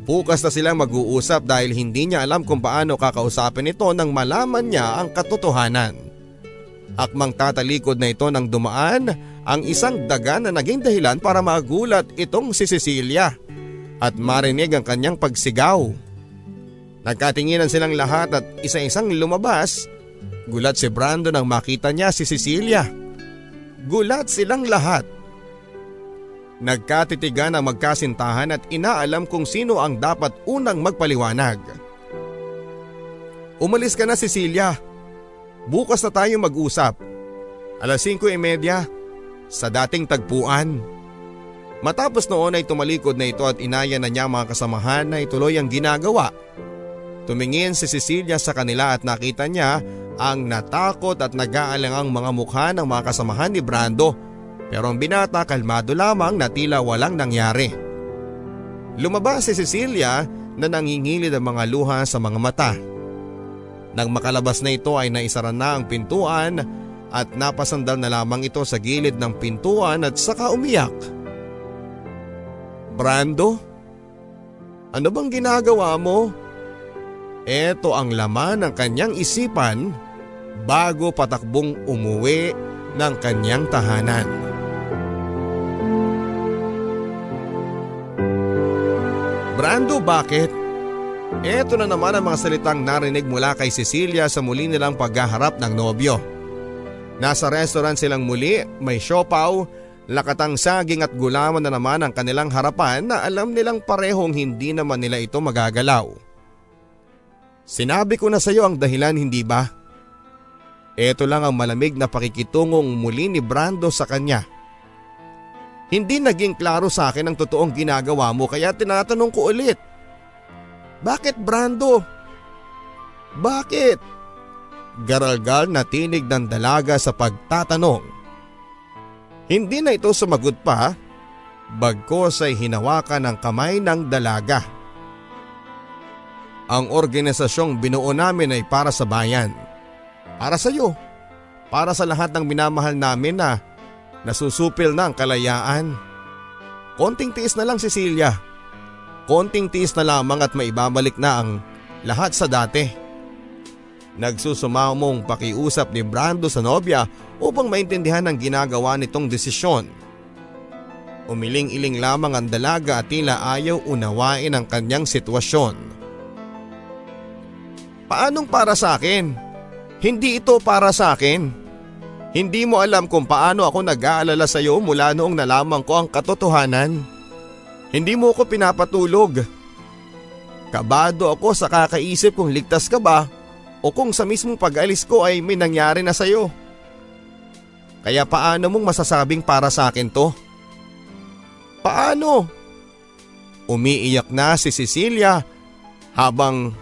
Bukas na silang mag-uusap dahil hindi niya alam kung paano kakausapin ito nang malaman niya ang katotohanan. Akmang tatalikod na ito nang dumaan ang isang daga na naging dahilan para magulat itong si Cecilia at marinig ang kanyang pagsigaw. Nagkatinginan silang lahat at isa-isang lumabas. Gulat si Brando nang makita niya si Cecilia. Gulat silang lahat. Nagkatitigan ang magkasintahan at inaalam kung sino ang dapat unang magpaliwanag. Umalis ka na Cecilia. Bukas na tayo mag-usap. Alas 5.30 sa dating tagpuan. Matapos noon ay tumalikod na ito at inaya na niya mga kasamahan na ituloy ang ginagawa Tumingin si Cecilia sa kanila at nakita niya ang natakot at nag-aalangang mga mukha ng mga kasamahan ni Brando pero ang binata kalmado lamang na tila walang nangyari. Lumabas si Cecilia na nangingilid ang mga luha sa mga mata. Nang makalabas na ito ay naisara na ang pintuan at napasandal na lamang ito sa gilid ng pintuan at saka umiyak. Brando? Ano bang ginagawa mo? Ito ang laman ng kanyang isipan bago patakbong umuwi ng kanyang tahanan. Brando bakit? Ito na naman ang mga salitang narinig mula kay Cecilia sa muli nilang paghaharap ng nobyo. Nasa restaurant silang muli, may siopaw, lakatang saging at gulaman na naman ang kanilang harapan na alam nilang parehong hindi naman nila ito magagalaw. Sinabi ko na sa iyo ang dahilan hindi ba? Ito lang ang malamig na pakikitungong muli ni Brando sa kanya. Hindi naging klaro sa akin ang totoong ginagawa mo kaya tinatanong ko ulit. Bakit Brando? Bakit? Garalgal na tinig ng dalaga sa pagtatanong. Hindi na ito sumagot pa, bagkos ay hinawakan ng kamay ng dalaga. Ang organisasyong binuo namin ay para sa bayan. Para sa iyo. Para sa lahat ng minamahal namin na nasusupil na ang kalayaan. Konting tiis na lang Cecilia. Konting tiis na lamang at maibabalik na ang lahat sa dati. Nagsusumamong pakiusap ni Brando sa nobya upang maintindihan ang ginagawa nitong desisyon. Umiling-iling lamang ang dalaga at tila ayaw unawain ang kanyang sitwasyon. Paanong para sa akin? Hindi ito para sa akin. Hindi mo alam kung paano ako nag-aalala sa iyo mula noong nalaman ko ang katotohanan. Hindi mo ako pinapatulog. Kabado ako sa kakaisip kung ligtas ka ba o kung sa mismong pag-alis ko ay may nangyari na sa iyo. Kaya paano mong masasabing para sa akin to? Paano? Umiiyak na si Cecilia habang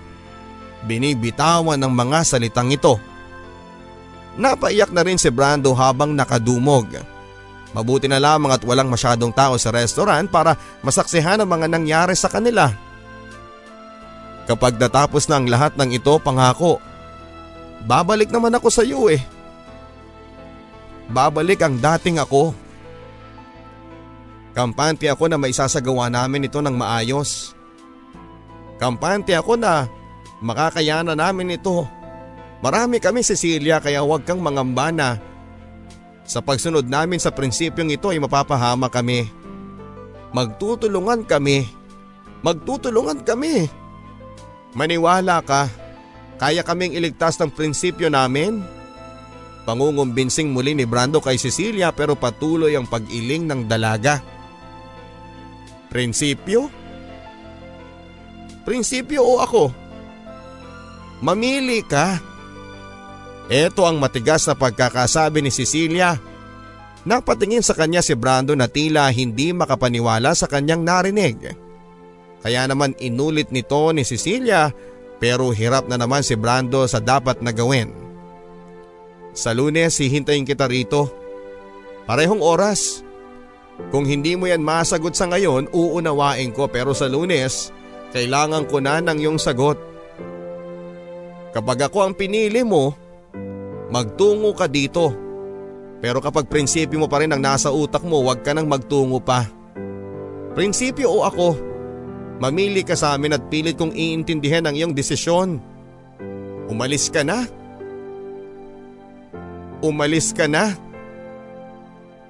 binibitawan ng mga salitang ito. Napaiyak na rin si Brando habang nakadumog. Mabuti na lamang at walang masyadong tao sa restaurant para masaksihan ang mga nangyari sa kanila. Kapag natapos na ang lahat ng ito pangako, babalik naman ako sa iyo eh. Babalik ang dating ako. Kampante ako na maisasagawa namin ito ng maayos. Kampante ako na Makakayanan namin ito. Marami kami Cecilia kaya huwag kang mangamba na sa pagsunod namin sa prinsipyong ito ay mapapahama kami. Magtutulungan kami Magtutulungan kami. Maniwala ka, kaya kaming iligtas ng prinsipyo namin. Pangungumbinsing muli ni Brando kay Cecilia pero patuloy ang pag-iling ng dalaga. Prinsipyo? Prinsipyo o ako? Mamili ka. Ito ang matigas na pagkakasabi ni Cecilia. Napatingin sa kanya si Brando na tila hindi makapaniwala sa kanyang narinig. Kaya naman inulit nito ni Cecilia pero hirap na naman si Brando sa dapat na gawin. Sa lunes hihintayin kita rito. Parehong oras. Kung hindi mo yan masagot sa ngayon uunawain ko pero sa lunes kailangan ko na ng iyong sagot. Kapag ako ang pinili mo, magtungo ka dito pero kapag prinsipyo mo pa rin ang nasa utak mo, huwag ka nang magtungo pa. Prinsipyo o ako, mamili ka sa amin at pilit kong iintindihan ang iyong desisyon. Umalis ka na. Umalis ka na.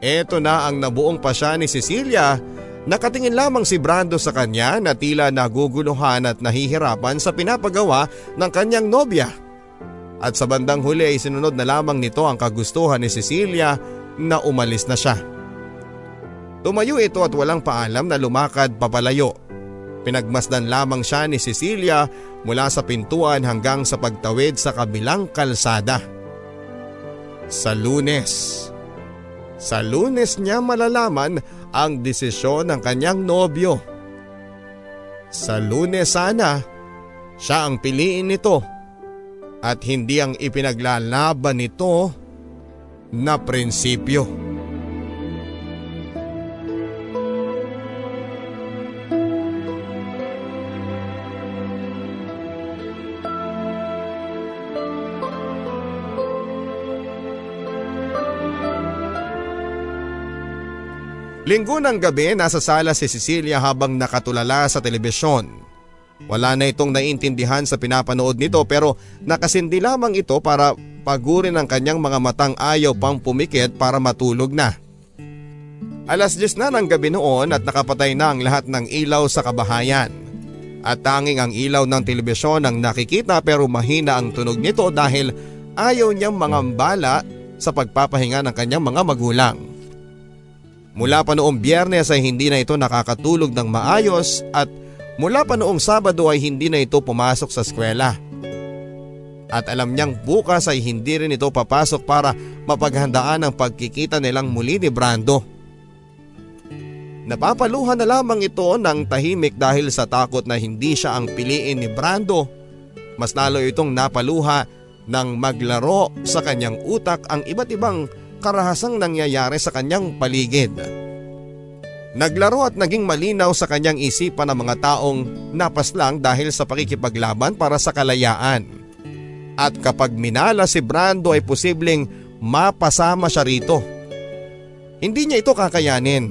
Eto na ang nabuong pasya ni Cecilia Nakatingin lamang si Brando sa kanya na tila naguguluhan at nahihirapan sa pinapagawa ng kanyang nobya. At sa bandang huli ay sinunod na lamang nito ang kagustuhan ni Cecilia na umalis na siya. Tumayo ito at walang paalam na lumakad papalayo. Pinagmasdan lamang siya ni Cecilia mula sa pintuan hanggang sa pagtawid sa kabilang kalsada. Sa lunes. Sa lunes niya malalaman ang desisyon ng kanyang nobyo. Sa lunes sana, siya ang piliin nito at hindi ang ipinaglalaban nito na prinsipyo. Linggo ng gabi nasa sala si Cecilia habang nakatulala sa telebisyon. Wala na itong naiintindihan sa pinapanood nito pero nakasindi lamang ito para pagurin ang kanyang mga matang ayaw pang pumikit para matulog na. Alas 10 na ng gabi noon at nakapatay na ang lahat ng ilaw sa kabahayan. At tanging ang ilaw ng telebisyon ang nakikita pero mahina ang tunog nito dahil ayaw niyang mangambala sa pagpapahinga ng kanyang mga magulang. Mula pa noong biyernes ay hindi na ito nakakatulog ng maayos at Mula pa noong Sabado ay hindi na ito pumasok sa eskwela. At alam niyang bukas ay hindi rin ito papasok para mapaghandaan ang pagkikita nilang muli ni Brando. Napapaluhan na lamang ito ng tahimik dahil sa takot na hindi siya ang piliin ni Brando. Mas lalo itong napaluha nang maglaro sa kanyang utak ang iba't ibang karahasang nangyayari sa kanyang paligid. Naglaro at naging malinaw sa kanyang isipan ng mga taong napaslang dahil sa pakikipaglaban para sa kalayaan. At kapag minala si Brando ay posibleng mapasama siya rito. Hindi niya ito kakayanin.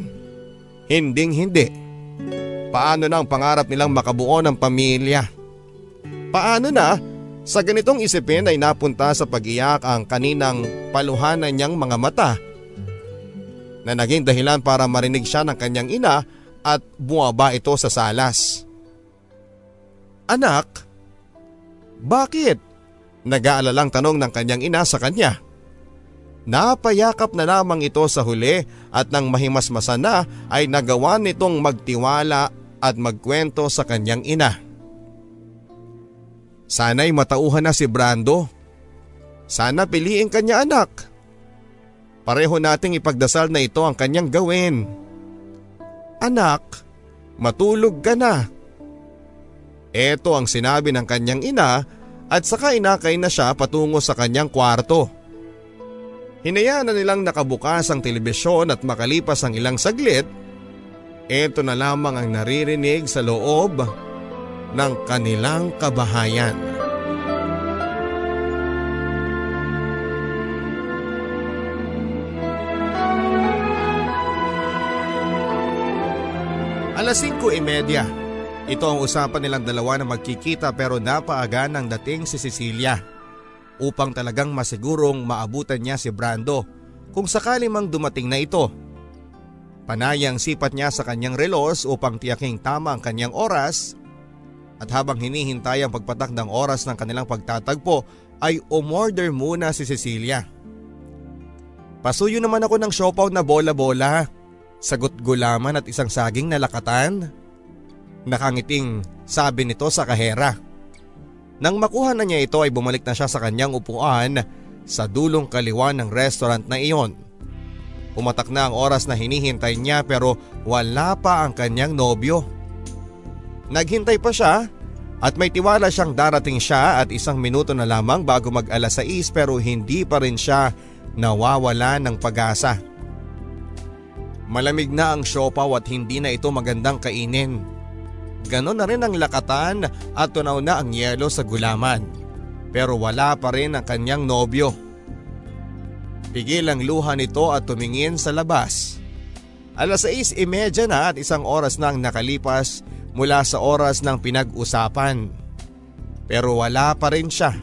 Hinding hindi. Paano na ang pangarap nilang makabuo ng pamilya? Paano na sa ganitong isipin ay napunta sa pag-iyak ang kaninang paluhanan niyang mga mata na naging dahilan para marinig siya ng kanyang ina at buwaba ito sa salas. Anak, bakit? Nag-aalalang tanong ng kanyang ina sa kanya. Napayakap na lamang ito sa huli at nang mahimasmasan na ay nagawa nitong magtiwala at magkwento sa kanyang ina. Sana'y matauhan na si Brando. Sana piliin kanya anak. Pareho nating ipagdasal na ito ang kanyang gawin. Anak, matulog ka na. Ito ang sinabi ng kanyang ina at saka inakay na siya patungo sa kanyang kwarto. Hinayaan na nilang nakabukas ang telebisyon at makalipas ang ilang saglit, ito na lamang ang naririnig sa loob ng kanilang kabahayan. Alas 5.30. Ito ang usapan nilang dalawa na magkikita pero napaaga ng dating si Cecilia. Upang talagang masigurong maabutan niya si Brando kung sakali mang dumating na ito. Panayang sipat niya sa kanyang relos upang tiyaking tama ang kanyang oras at habang hinihintay ang pagpatak ng oras ng kanilang pagtatagpo ay umorder muna si Cecilia. Pasuyo naman ako ng siopaw na bola-bola, sagot gulaman at isang saging na lakatan. Nakangiting sabi nito sa kahera. Nang makuha na niya ito ay bumalik na siya sa kanyang upuan sa dulong kaliwa ng restaurant na iyon. Pumatak na ang oras na hinihintay niya pero wala pa ang kanyang nobyo. Naghintay pa siya at may tiwala siyang darating siya at isang minuto na lamang bago mag alas 6 pero hindi pa rin siya nawawala ng pag-asa. Malamig na ang siopaw at hindi na ito magandang kainin. Ganon na rin ang lakatan at tunaw na ang yelo sa gulaman. Pero wala pa rin ang kanyang nobyo. Pigil ang luha nito at tumingin sa labas. Alas 6.30 na at isang oras nang nakalipas mula sa oras ng pinag-usapan. Pero wala pa rin siya.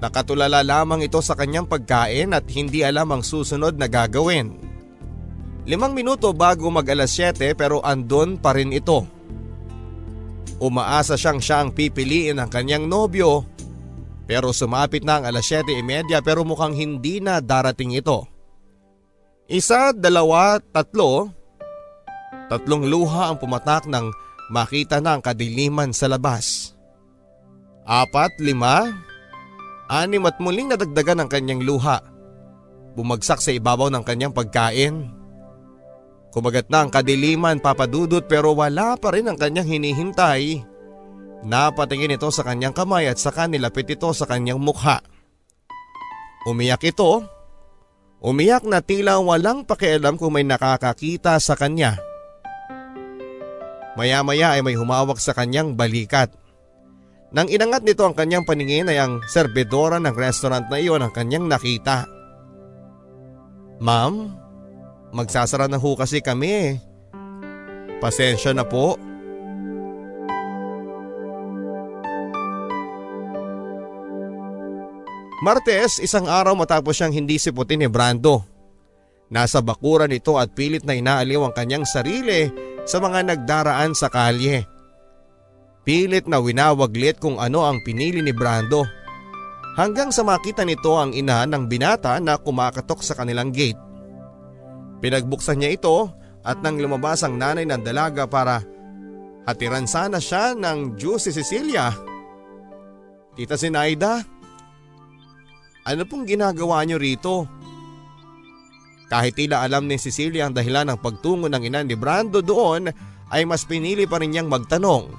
Nakatulala lamang ito sa kanyang pagkain at hindi alam ang susunod na gagawin. Limang minuto bago mag alas 7 pero andon pa rin ito. Umaasa siyang siya ang pipiliin ng kanyang nobyo pero sumapit na ang alas 7.30 pero mukhang hindi na darating ito. Isa, dalawa, tatlo. Tatlong luha ang pumatak nang makita na ang kadiliman sa labas. Apat, lima, anim at muling nadagdagan ang kanyang luha. Bumagsak sa ibabaw ng kanyang pagkain. Kumagat na ang kadiliman papadudot pero wala pa rin ang kanyang hinihintay. Napatingin ito sa kanyang kamay at saka nilapit ito sa kanyang mukha. Umiyak ito. Umiyak na tila walang pakialam kung may nakakakita sa kanya. Maya-maya ay may humawak sa kanyang balikat. Nang inangat nito ang kanyang paningin ay ang serbedora ng restaurant na iyon ang kanyang nakita. Ma'am, magsasara na ho kasi kami. Pasensya na po. Martes, isang araw matapos siyang hindi siputin ni Brando. Nasa bakuran ito at pilit na inaaliw ang kanyang sarili sa mga nagdaraan sa kalye. Pilit na winawaglit kung ano ang pinili ni Brando. Hanggang sa makita nito ang ina ng binata na kumakatok sa kanilang gate. Pinagbuksan niya ito at nang lumabas ang nanay ng dalaga para hatiran sana siya ng juice si Cecilia. Tita Sinaida, ano pong ginagawa niyo rito? Kahit tila alam ni Cecilia ang dahilan ng pagtungo ng ina ni Brando doon ay mas pinili pa rin niyang magtanong.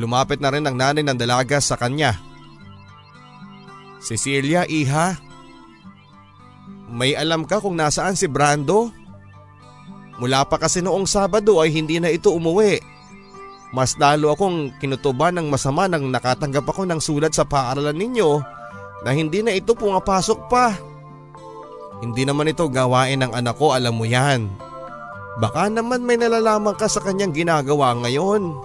Lumapit na rin ang nanay ng dalaga sa kanya. Cecilia, iha. May alam ka kung nasaan si Brando? Mula pa kasi noong Sabado ay hindi na ito umuwi. Mas lalo akong kinutuban ng masama nang nakatanggap ako ng sulat sa paaralan ninyo na hindi na ito pumapasok pa. Hindi naman ito gawain ng anak ko alam mo yan. Baka naman may nalalaman ka sa kanyang ginagawa ngayon.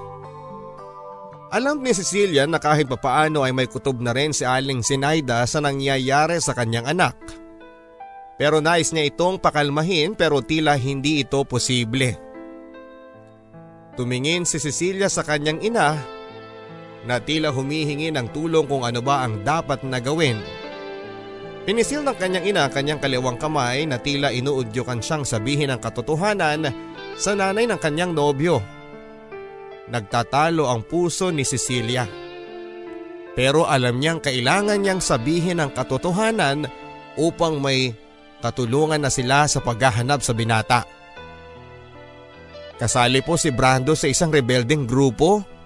Alam ni Cecilia na kahit papaano ay may kutob na rin si Aling Sinaida sa nangyayari sa kanyang anak. Pero nais niya itong pakalmahin pero tila hindi ito posible. Tumingin si Cecilia sa kanyang ina na tila humihingi ng tulong kung ano ba ang dapat na gawin. Pinisil ng kanyang ina kanyang kaliwang kamay na tila inuudyokan siyang sabihin ang katotohanan sa nanay ng kanyang nobyo. Nagtatalo ang puso ni Cecilia. Pero alam niyang kailangan niyang sabihin ang katotohanan upang may katulungan na sila sa paghahanap sa binata. Kasali po si Brando sa isang rebelding grupo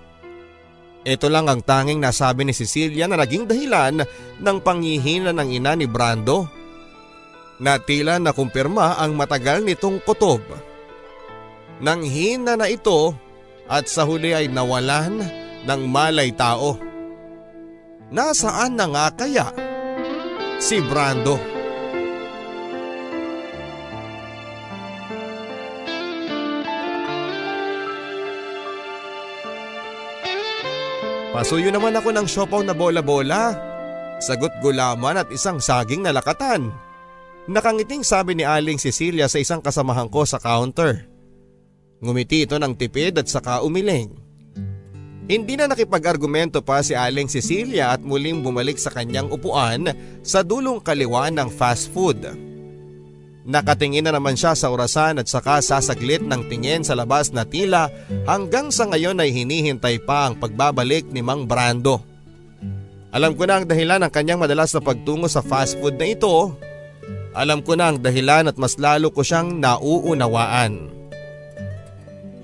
ito lang ang tanging nasabi ni Cecilia na naging dahilan ng panghihina ng ina ni Brando. Na tila nakumpirma ang matagal nitong kutob. Nang hina na ito at sa huli ay nawalan ng malay tao. Nasaan na nga kaya si Brando? Pasuyo naman ako ng siopaw na bola-bola. Sagot gulaman at isang saging na lakatan. Nakangiting sabi ni Aling Cecilia sa isang kasamahan ko sa counter. Ngumiti ito ng tipid at saka umiling. Hindi na nakipag-argumento pa si Aling Cecilia at muling bumalik sa kanyang upuan sa dulong kaliwa ng fast food. Nakatingin na naman siya sa orasan at saka sasaglit ng tingin sa labas na tila hanggang sa ngayon ay hinihintay pa ang pagbabalik ni Mang Brando. Alam ko na ang dahilan ng kanyang madalas na pagtungo sa fast food na ito. Alam ko na ang dahilan at mas lalo ko siyang nauunawaan.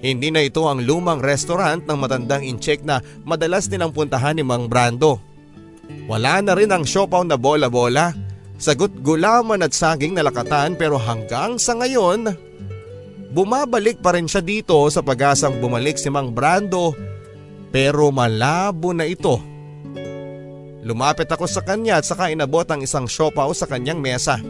Hindi na ito ang lumang restaurant ng matandang incheck na madalas din ang puntahan ni Mang Brando. Wala na rin ang siopaw na bola-bola Sagot gulaman at saging na lakatan pero hanggang sa ngayon, bumabalik pa rin siya dito sa pag-asang bumalik si Mang Brando pero malabo na ito. Lumapit ako sa kanya at saka inabot ang isang siopaw sa kanyang mesa.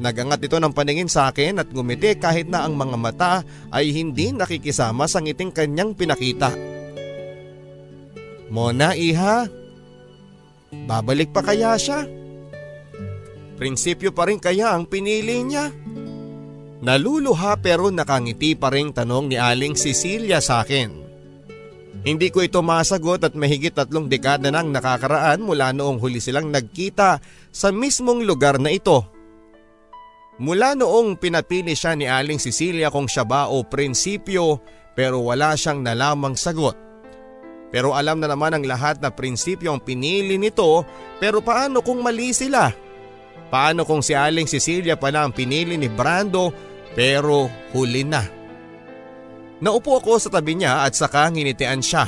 Nagangat ito ng paningin sa akin at ngumiti kahit na ang mga mata ay hindi nakikisama sa ngiting kanyang pinakita. Mona iha, Babalik pa kaya siya? Prinsipyo pa rin kaya ang pinili niya? Naluluha pero nakangiti pa rin tanong ni Aling Cecilia sa akin. Hindi ko ito masagot at mahigit tatlong dekada nang nakakaraan mula noong huli silang nagkita sa mismong lugar na ito. Mula noong pinapili siya ni Aling Cecilia kung siya ba o prinsipyo pero wala siyang nalamang sagot. Pero alam na naman ang lahat na prinsipyo ang pinili nito pero paano kung mali sila? Paano kung si Aling Cecilia pala ang pinili ni Brando pero huli na? Naupo ako sa tabi niya at saka nginitian siya.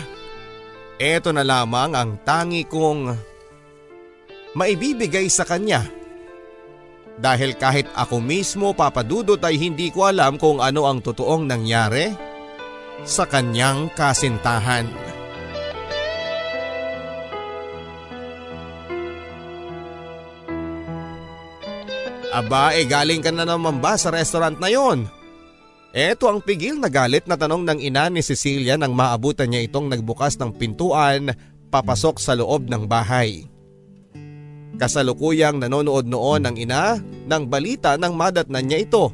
Ito na lamang ang tangi kong maibibigay sa kanya. Dahil kahit ako mismo papadudot ay hindi ko alam kung ano ang totoong nangyari sa kanyang kasintahan. Aba, eh galing ka na naman ba sa restaurant na yon? Eto ang pigil na galit na tanong ng ina ni Cecilia nang maabutan niya itong nagbukas ng pintuan papasok sa loob ng bahay. Kasalukuyang nanonood noon ang ina ng balita nang madatnan niya ito.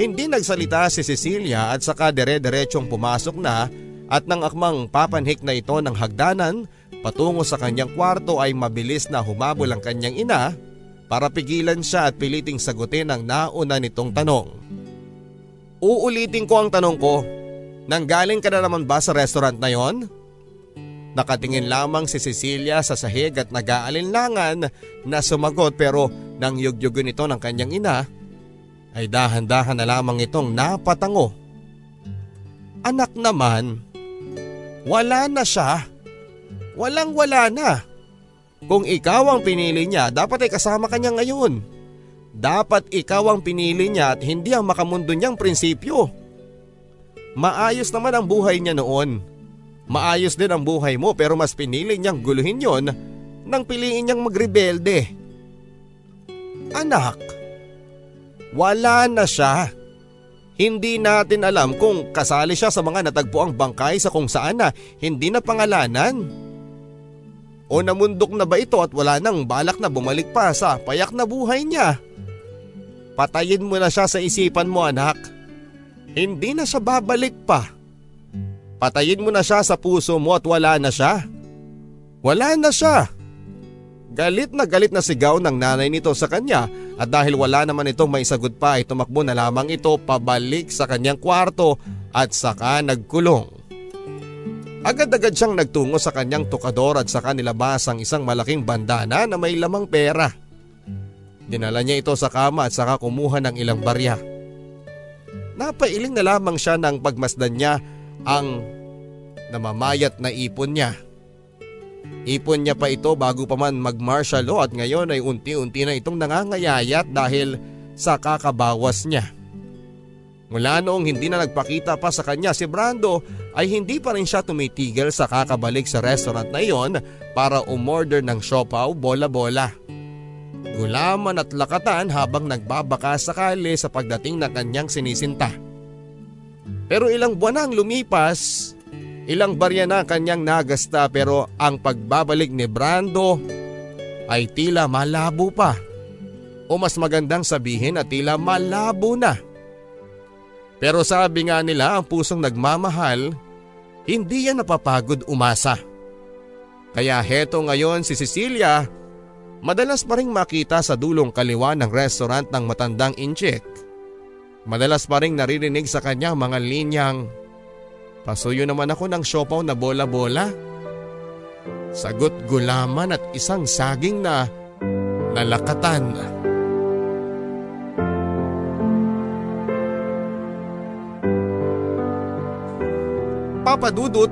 Hindi nagsalita si Cecilia at saka dere-derechong pumasok na at nang akmang papanhik na ito ng hagdanan patungo sa kanyang kwarto ay mabilis na humabol ang kanyang ina para pigilan siya at piliting sagutin ang nauna nitong tanong. Uulitin ko ang tanong ko, nanggaling ka na naman ba sa restaurant na yon? Nakatingin lamang si Cecilia sa sahig at nag-aalinlangan na sumagot pero nang yugyugon ito ng kanyang ina ay dahan-dahan na lamang itong napatango. Anak naman, wala na siya. Walang wala na. Kung ikaw ang pinili niya, dapat ay kasama ka niya ngayon. Dapat ikaw ang pinili niya at hindi ang makamundo niyang prinsipyo. Maayos naman ang buhay niya noon. Maayos din ang buhay mo pero mas pinili niyang guluhin yon nang piliin niyang magrebelde. Anak, wala na siya. Hindi natin alam kung kasali siya sa mga natagpuang bangkay sa kung saan na hindi na pangalanan. O namundok na ba ito at wala nang balak na bumalik pa sa payak na buhay niya? Patayin mo na siya sa isipan mo anak. Hindi na siya babalik pa. Patayin mo na siya sa puso mo at wala na siya. Wala na siya. Galit na galit na sigaw ng nanay nito sa kanya at dahil wala naman itong may sagot pa ay tumakbo na lamang ito pabalik sa kanyang kwarto at saka nagkulong. Agad-agad siyang nagtungo sa kanyang tukador at saka nilabas ang isang malaking bandana na may lamang pera. Dinala niya ito sa kama at saka kumuha ng ilang barya. Napailing na lamang siya nang pagmasdan niya ang namamayat na ipon niya. Ipon niya pa ito bago pa man mag-martial law at ngayon ay unti-unti na itong nangangayayat dahil sa kakabawas niya. Mula noong hindi na nagpakita pa sa kanya si Brando ay hindi pa rin siya tumitigil sa kakabalik sa restaurant na iyon para umorder ng siopaw bola-bola. Gulaman at lakatan habang nagbabaka sakali sa pagdating ng kanyang sinisinta. Pero ilang buwan ang lumipas, ilang barya na kanyang nagasta pero ang pagbabalik ni Brando ay tila malabo pa. O mas magandang sabihin na tila malabo na. Pero sabi nga nila ang pusong nagmamahal, hindi yan napapagod umasa. Kaya heto ngayon si Cecilia, madalas pa rin makita sa dulong kaliwa ng restaurant ng matandang incheck. Madalas pa rin naririnig sa kanya mga linyang, Pasuyo naman ako ng siopaw na bola-bola. Sagot gulaman at isang saging na nalakatan. Papadudot,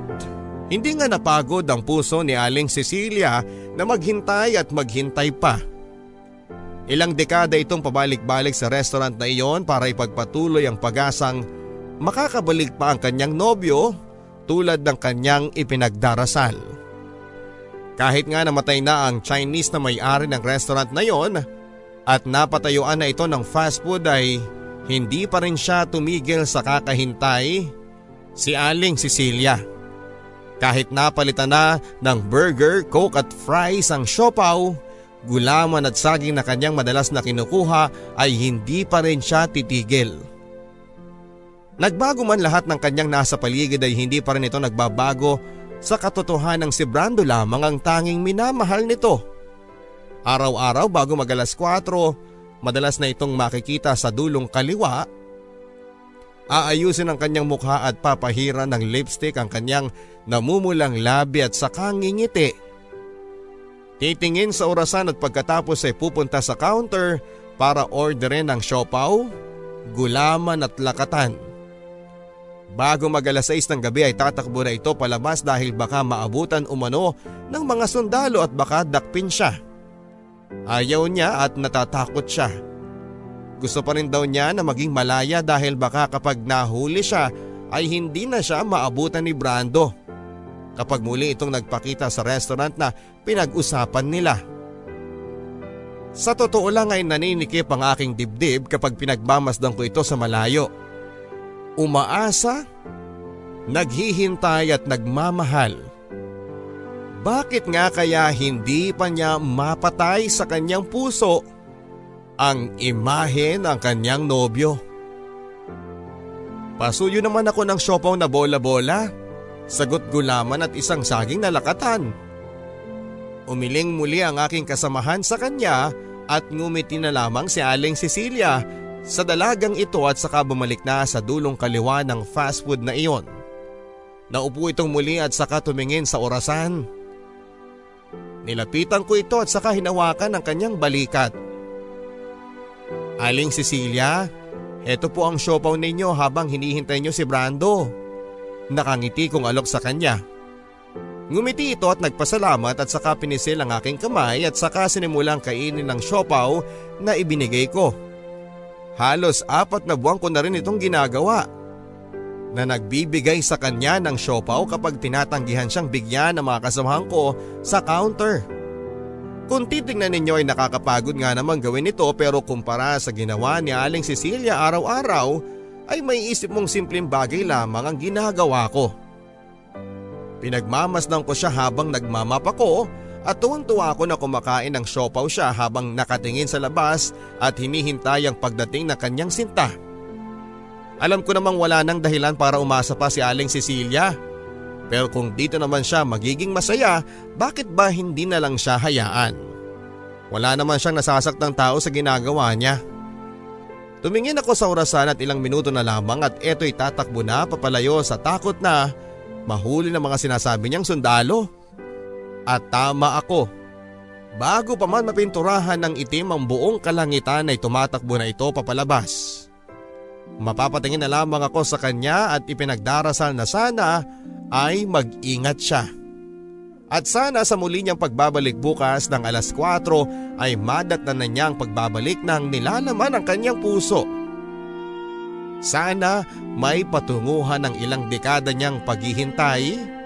hindi nga napagod ang puso ni Aling Cecilia na maghintay at maghintay pa. Ilang dekada itong pabalik-balik sa restaurant na iyon para ipagpatuloy ang pag-asang makakabalik pa ang kanyang nobyo tulad ng kanyang ipinagdarasal. Kahit nga namatay na ang Chinese na may-ari ng restaurant na yon at napatayuan na ito ng fast food ay hindi pa rin siya tumigil sa kakahintay si Aling Cecilia. Kahit napalitan na ng burger, coke at fries ang siopaw, gulaman at saging na kanyang madalas na kinukuha ay hindi pa rin siya titigil. Nagbago man lahat ng kanyang nasa paligid ay hindi pa rin ito nagbabago sa katotohanan ng si Brando lamang ang tanging minamahal nito. Araw-araw bago magalas 4, madalas na itong makikita sa dulong kaliwa. Aayusin ang kanyang mukha at papahiran ng lipstick ang kanyang namumulang labi at saka ngingiti. Titingin sa orasan at pagkatapos ay pupunta sa counter para orderin ng siopaw, gulaman at lakatan. Bago mag alas 6 ng gabi ay tatakbo na ito palabas dahil baka maabutan umano ng mga sundalo at baka dakpin siya. Ayaw niya at natatakot siya. Gusto pa rin daw niya na maging malaya dahil baka kapag nahuli siya ay hindi na siya maabutan ni Brando. Kapag muli itong nagpakita sa restaurant na pinag-usapan nila. Sa totoo lang ay naninikip ang aking dibdib kapag pinagmamasdan ko ito sa malayo umaasa, naghihintay at nagmamahal. Bakit nga kaya hindi pa niya mapatay sa kanyang puso ang imahe ng kanyang nobyo? Pasuyo naman ako ng siopaw na bola-bola, sagot gulaman at isang saging na lakatan. Umiling muli ang aking kasamahan sa kanya at ngumiti na lamang si Aling Cecilia sa dalagang ito at saka bumalik na sa dulong kaliwa ng fast food na iyon. Naupo itong muli at saka tumingin sa orasan. Nilapitan ko ito at saka hinawakan ang kanyang balikat. Aling Cecilia, heto po ang siopaw ninyo habang hinihintay nyo si Brando. Nakangiti kong alok sa kanya. Ngumiti ito at nagpasalamat at saka pinisil ang aking kamay at saka sinimulang kainin ng siopaw na ibinigay ko. Halos apat na buwan ko na rin itong ginagawa. Na nagbibigay sa kanya ng siopaw kapag tinatanggihan siyang bigyan ng mga kasamahan ko sa counter. Kung titingnan ninyo ay nakakapagod nga naman gawin ito pero kumpara sa ginawa ni Aling Cecilia araw-araw ay may isip mong simpleng bagay lamang ang ginagawa ko. Pinagmamasdan ko siya habang nagmamap ako at tuwang-tuwa ako na kumakain ng siopaw siya habang nakatingin sa labas at hinihintay ang pagdating ng kanyang sinta. Alam ko namang wala nang dahilan para umasa pa si Aling Cecilia. Pero kung dito naman siya magiging masaya, bakit ba hindi na lang siya hayaan? Wala naman siyang nasasaktang tao sa ginagawa niya. Tumingin ako sa orasan at ilang minuto na lamang at eto'y tatakbo na papalayo sa takot na mahuli ng mga sinasabi niyang sundalo. At tama ako. Bago pa man mapinturahan ng itim ang buong kalangitan ay tumatakbo na ito papalabas. Mapapatingin na lamang ako sa kanya at ipinagdarasal na sana ay mag-ingat siya. At sana sa muli niyang pagbabalik bukas ng alas 4 ay madatnan na niya ang pagbabalik ng nilalaman ng kanyang puso. Sana may patunguhan ng ilang dekada niyang paghihintay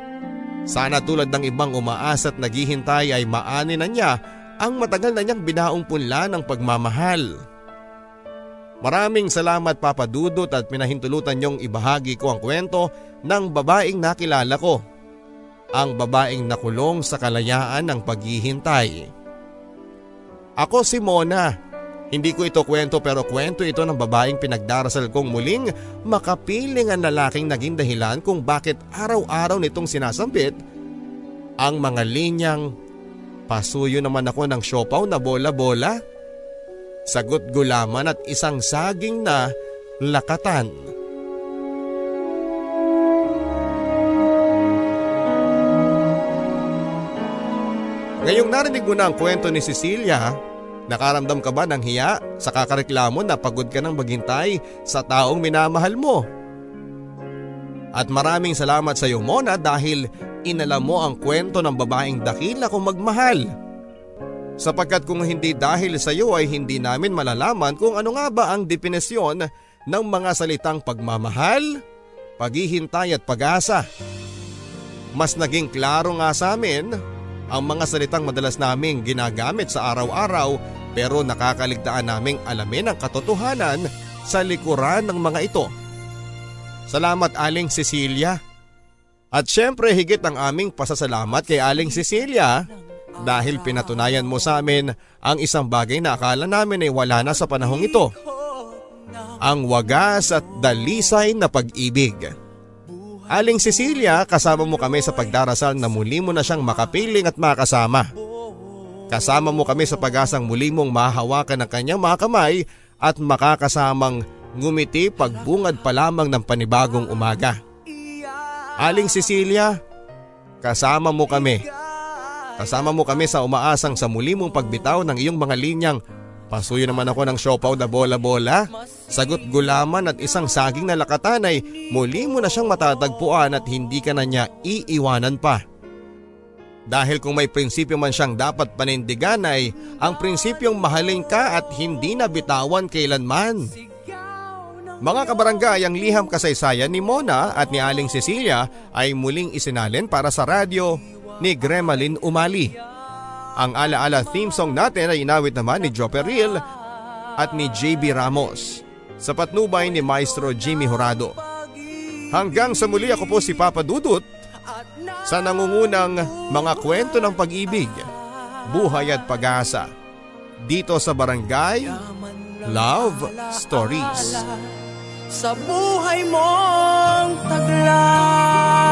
sana tulad ng ibang umaasa at naghihintay ay maani na niya ang matagal na niyang binaong punla ng pagmamahal. Maraming salamat Papa Dudut at pinahintulutan niyong ibahagi ko ang kwento ng babaeng nakilala ko. Ang babaeng nakulong sa kalayaan ng paghihintay. Ako si Mona, Hindi ko ito kwento pero kwento ito ng babaeng pinagdarasal kong muling makapiling ang lalaking naging dahilan kung bakit araw-araw nitong sinasambit ang mga linyang pasuyo naman ako ng siopaw na bola-bola, sagot gulaman at isang saging na lakatan. Ngayong narinig mo na ang kwento ni Cecilia, nakaramdam ka ba ng hiya sa kakareklamo na pagod ka ng maghintay sa taong minamahal mo? At maraming salamat sa iyo Mona dahil inalam mo ang kwento ng babaeng dakila kung magmahal. Sapagkat kung hindi dahil sa iyo ay hindi namin malalaman kung ano nga ba ang definisyon ng mga salitang pagmamahal, paghihintay at pag-asa. Mas naging klaro nga sa amin ang mga salitang madalas naming ginagamit sa araw-araw pero nakakaligtaan naming alamin ang katotohanan sa likuran ng mga ito. Salamat Aling Cecilia. At syempre higit ang aming pasasalamat kay Aling Cecilia dahil pinatunayan mo sa amin ang isang bagay na akala namin ay wala na sa panahong ito. Ang wagas at dalisay na pag-ibig. Aling Cecilia, kasama mo kami sa pagdarasal na muli mo na siyang makapiling at makasama. Kasama mo kami sa pag-asang muli mong mahahawakan ang kanyang mga kamay at makakasamang ngumiti pagbungad pa lamang ng panibagong umaga. Aling Cecilia, kasama mo kami. Kasama mo kami sa umaasang sa muli mong pagbitaw ng iyong mga linyang Pasuyo naman ako ng siopaw na bola-bola. Sagot gulaman at isang saging na lakatan ay muli mo na siyang matatagpuan at hindi ka na niya iiwanan pa. Dahil kung may prinsipyo man siyang dapat panindigan ay ang prinsipyong mahalin ka at hindi na bitawan kailanman. Mga kabarangay, ang liham kasaysayan ni Mona at ni Aling Cecilia ay muling isinalin para sa radyo ni Gremalin Umali. Ang alaala theme song natin ay inawit naman ni Joe Peril at ni JB Ramos sa patnubay ni Maestro Jimmy Horado. Hanggang sa muli ako po si Papa Dudut sa nangungunang mga kwento ng pag-ibig, buhay at pag-asa dito sa Barangay Love Stories. Sa buhay mong taglay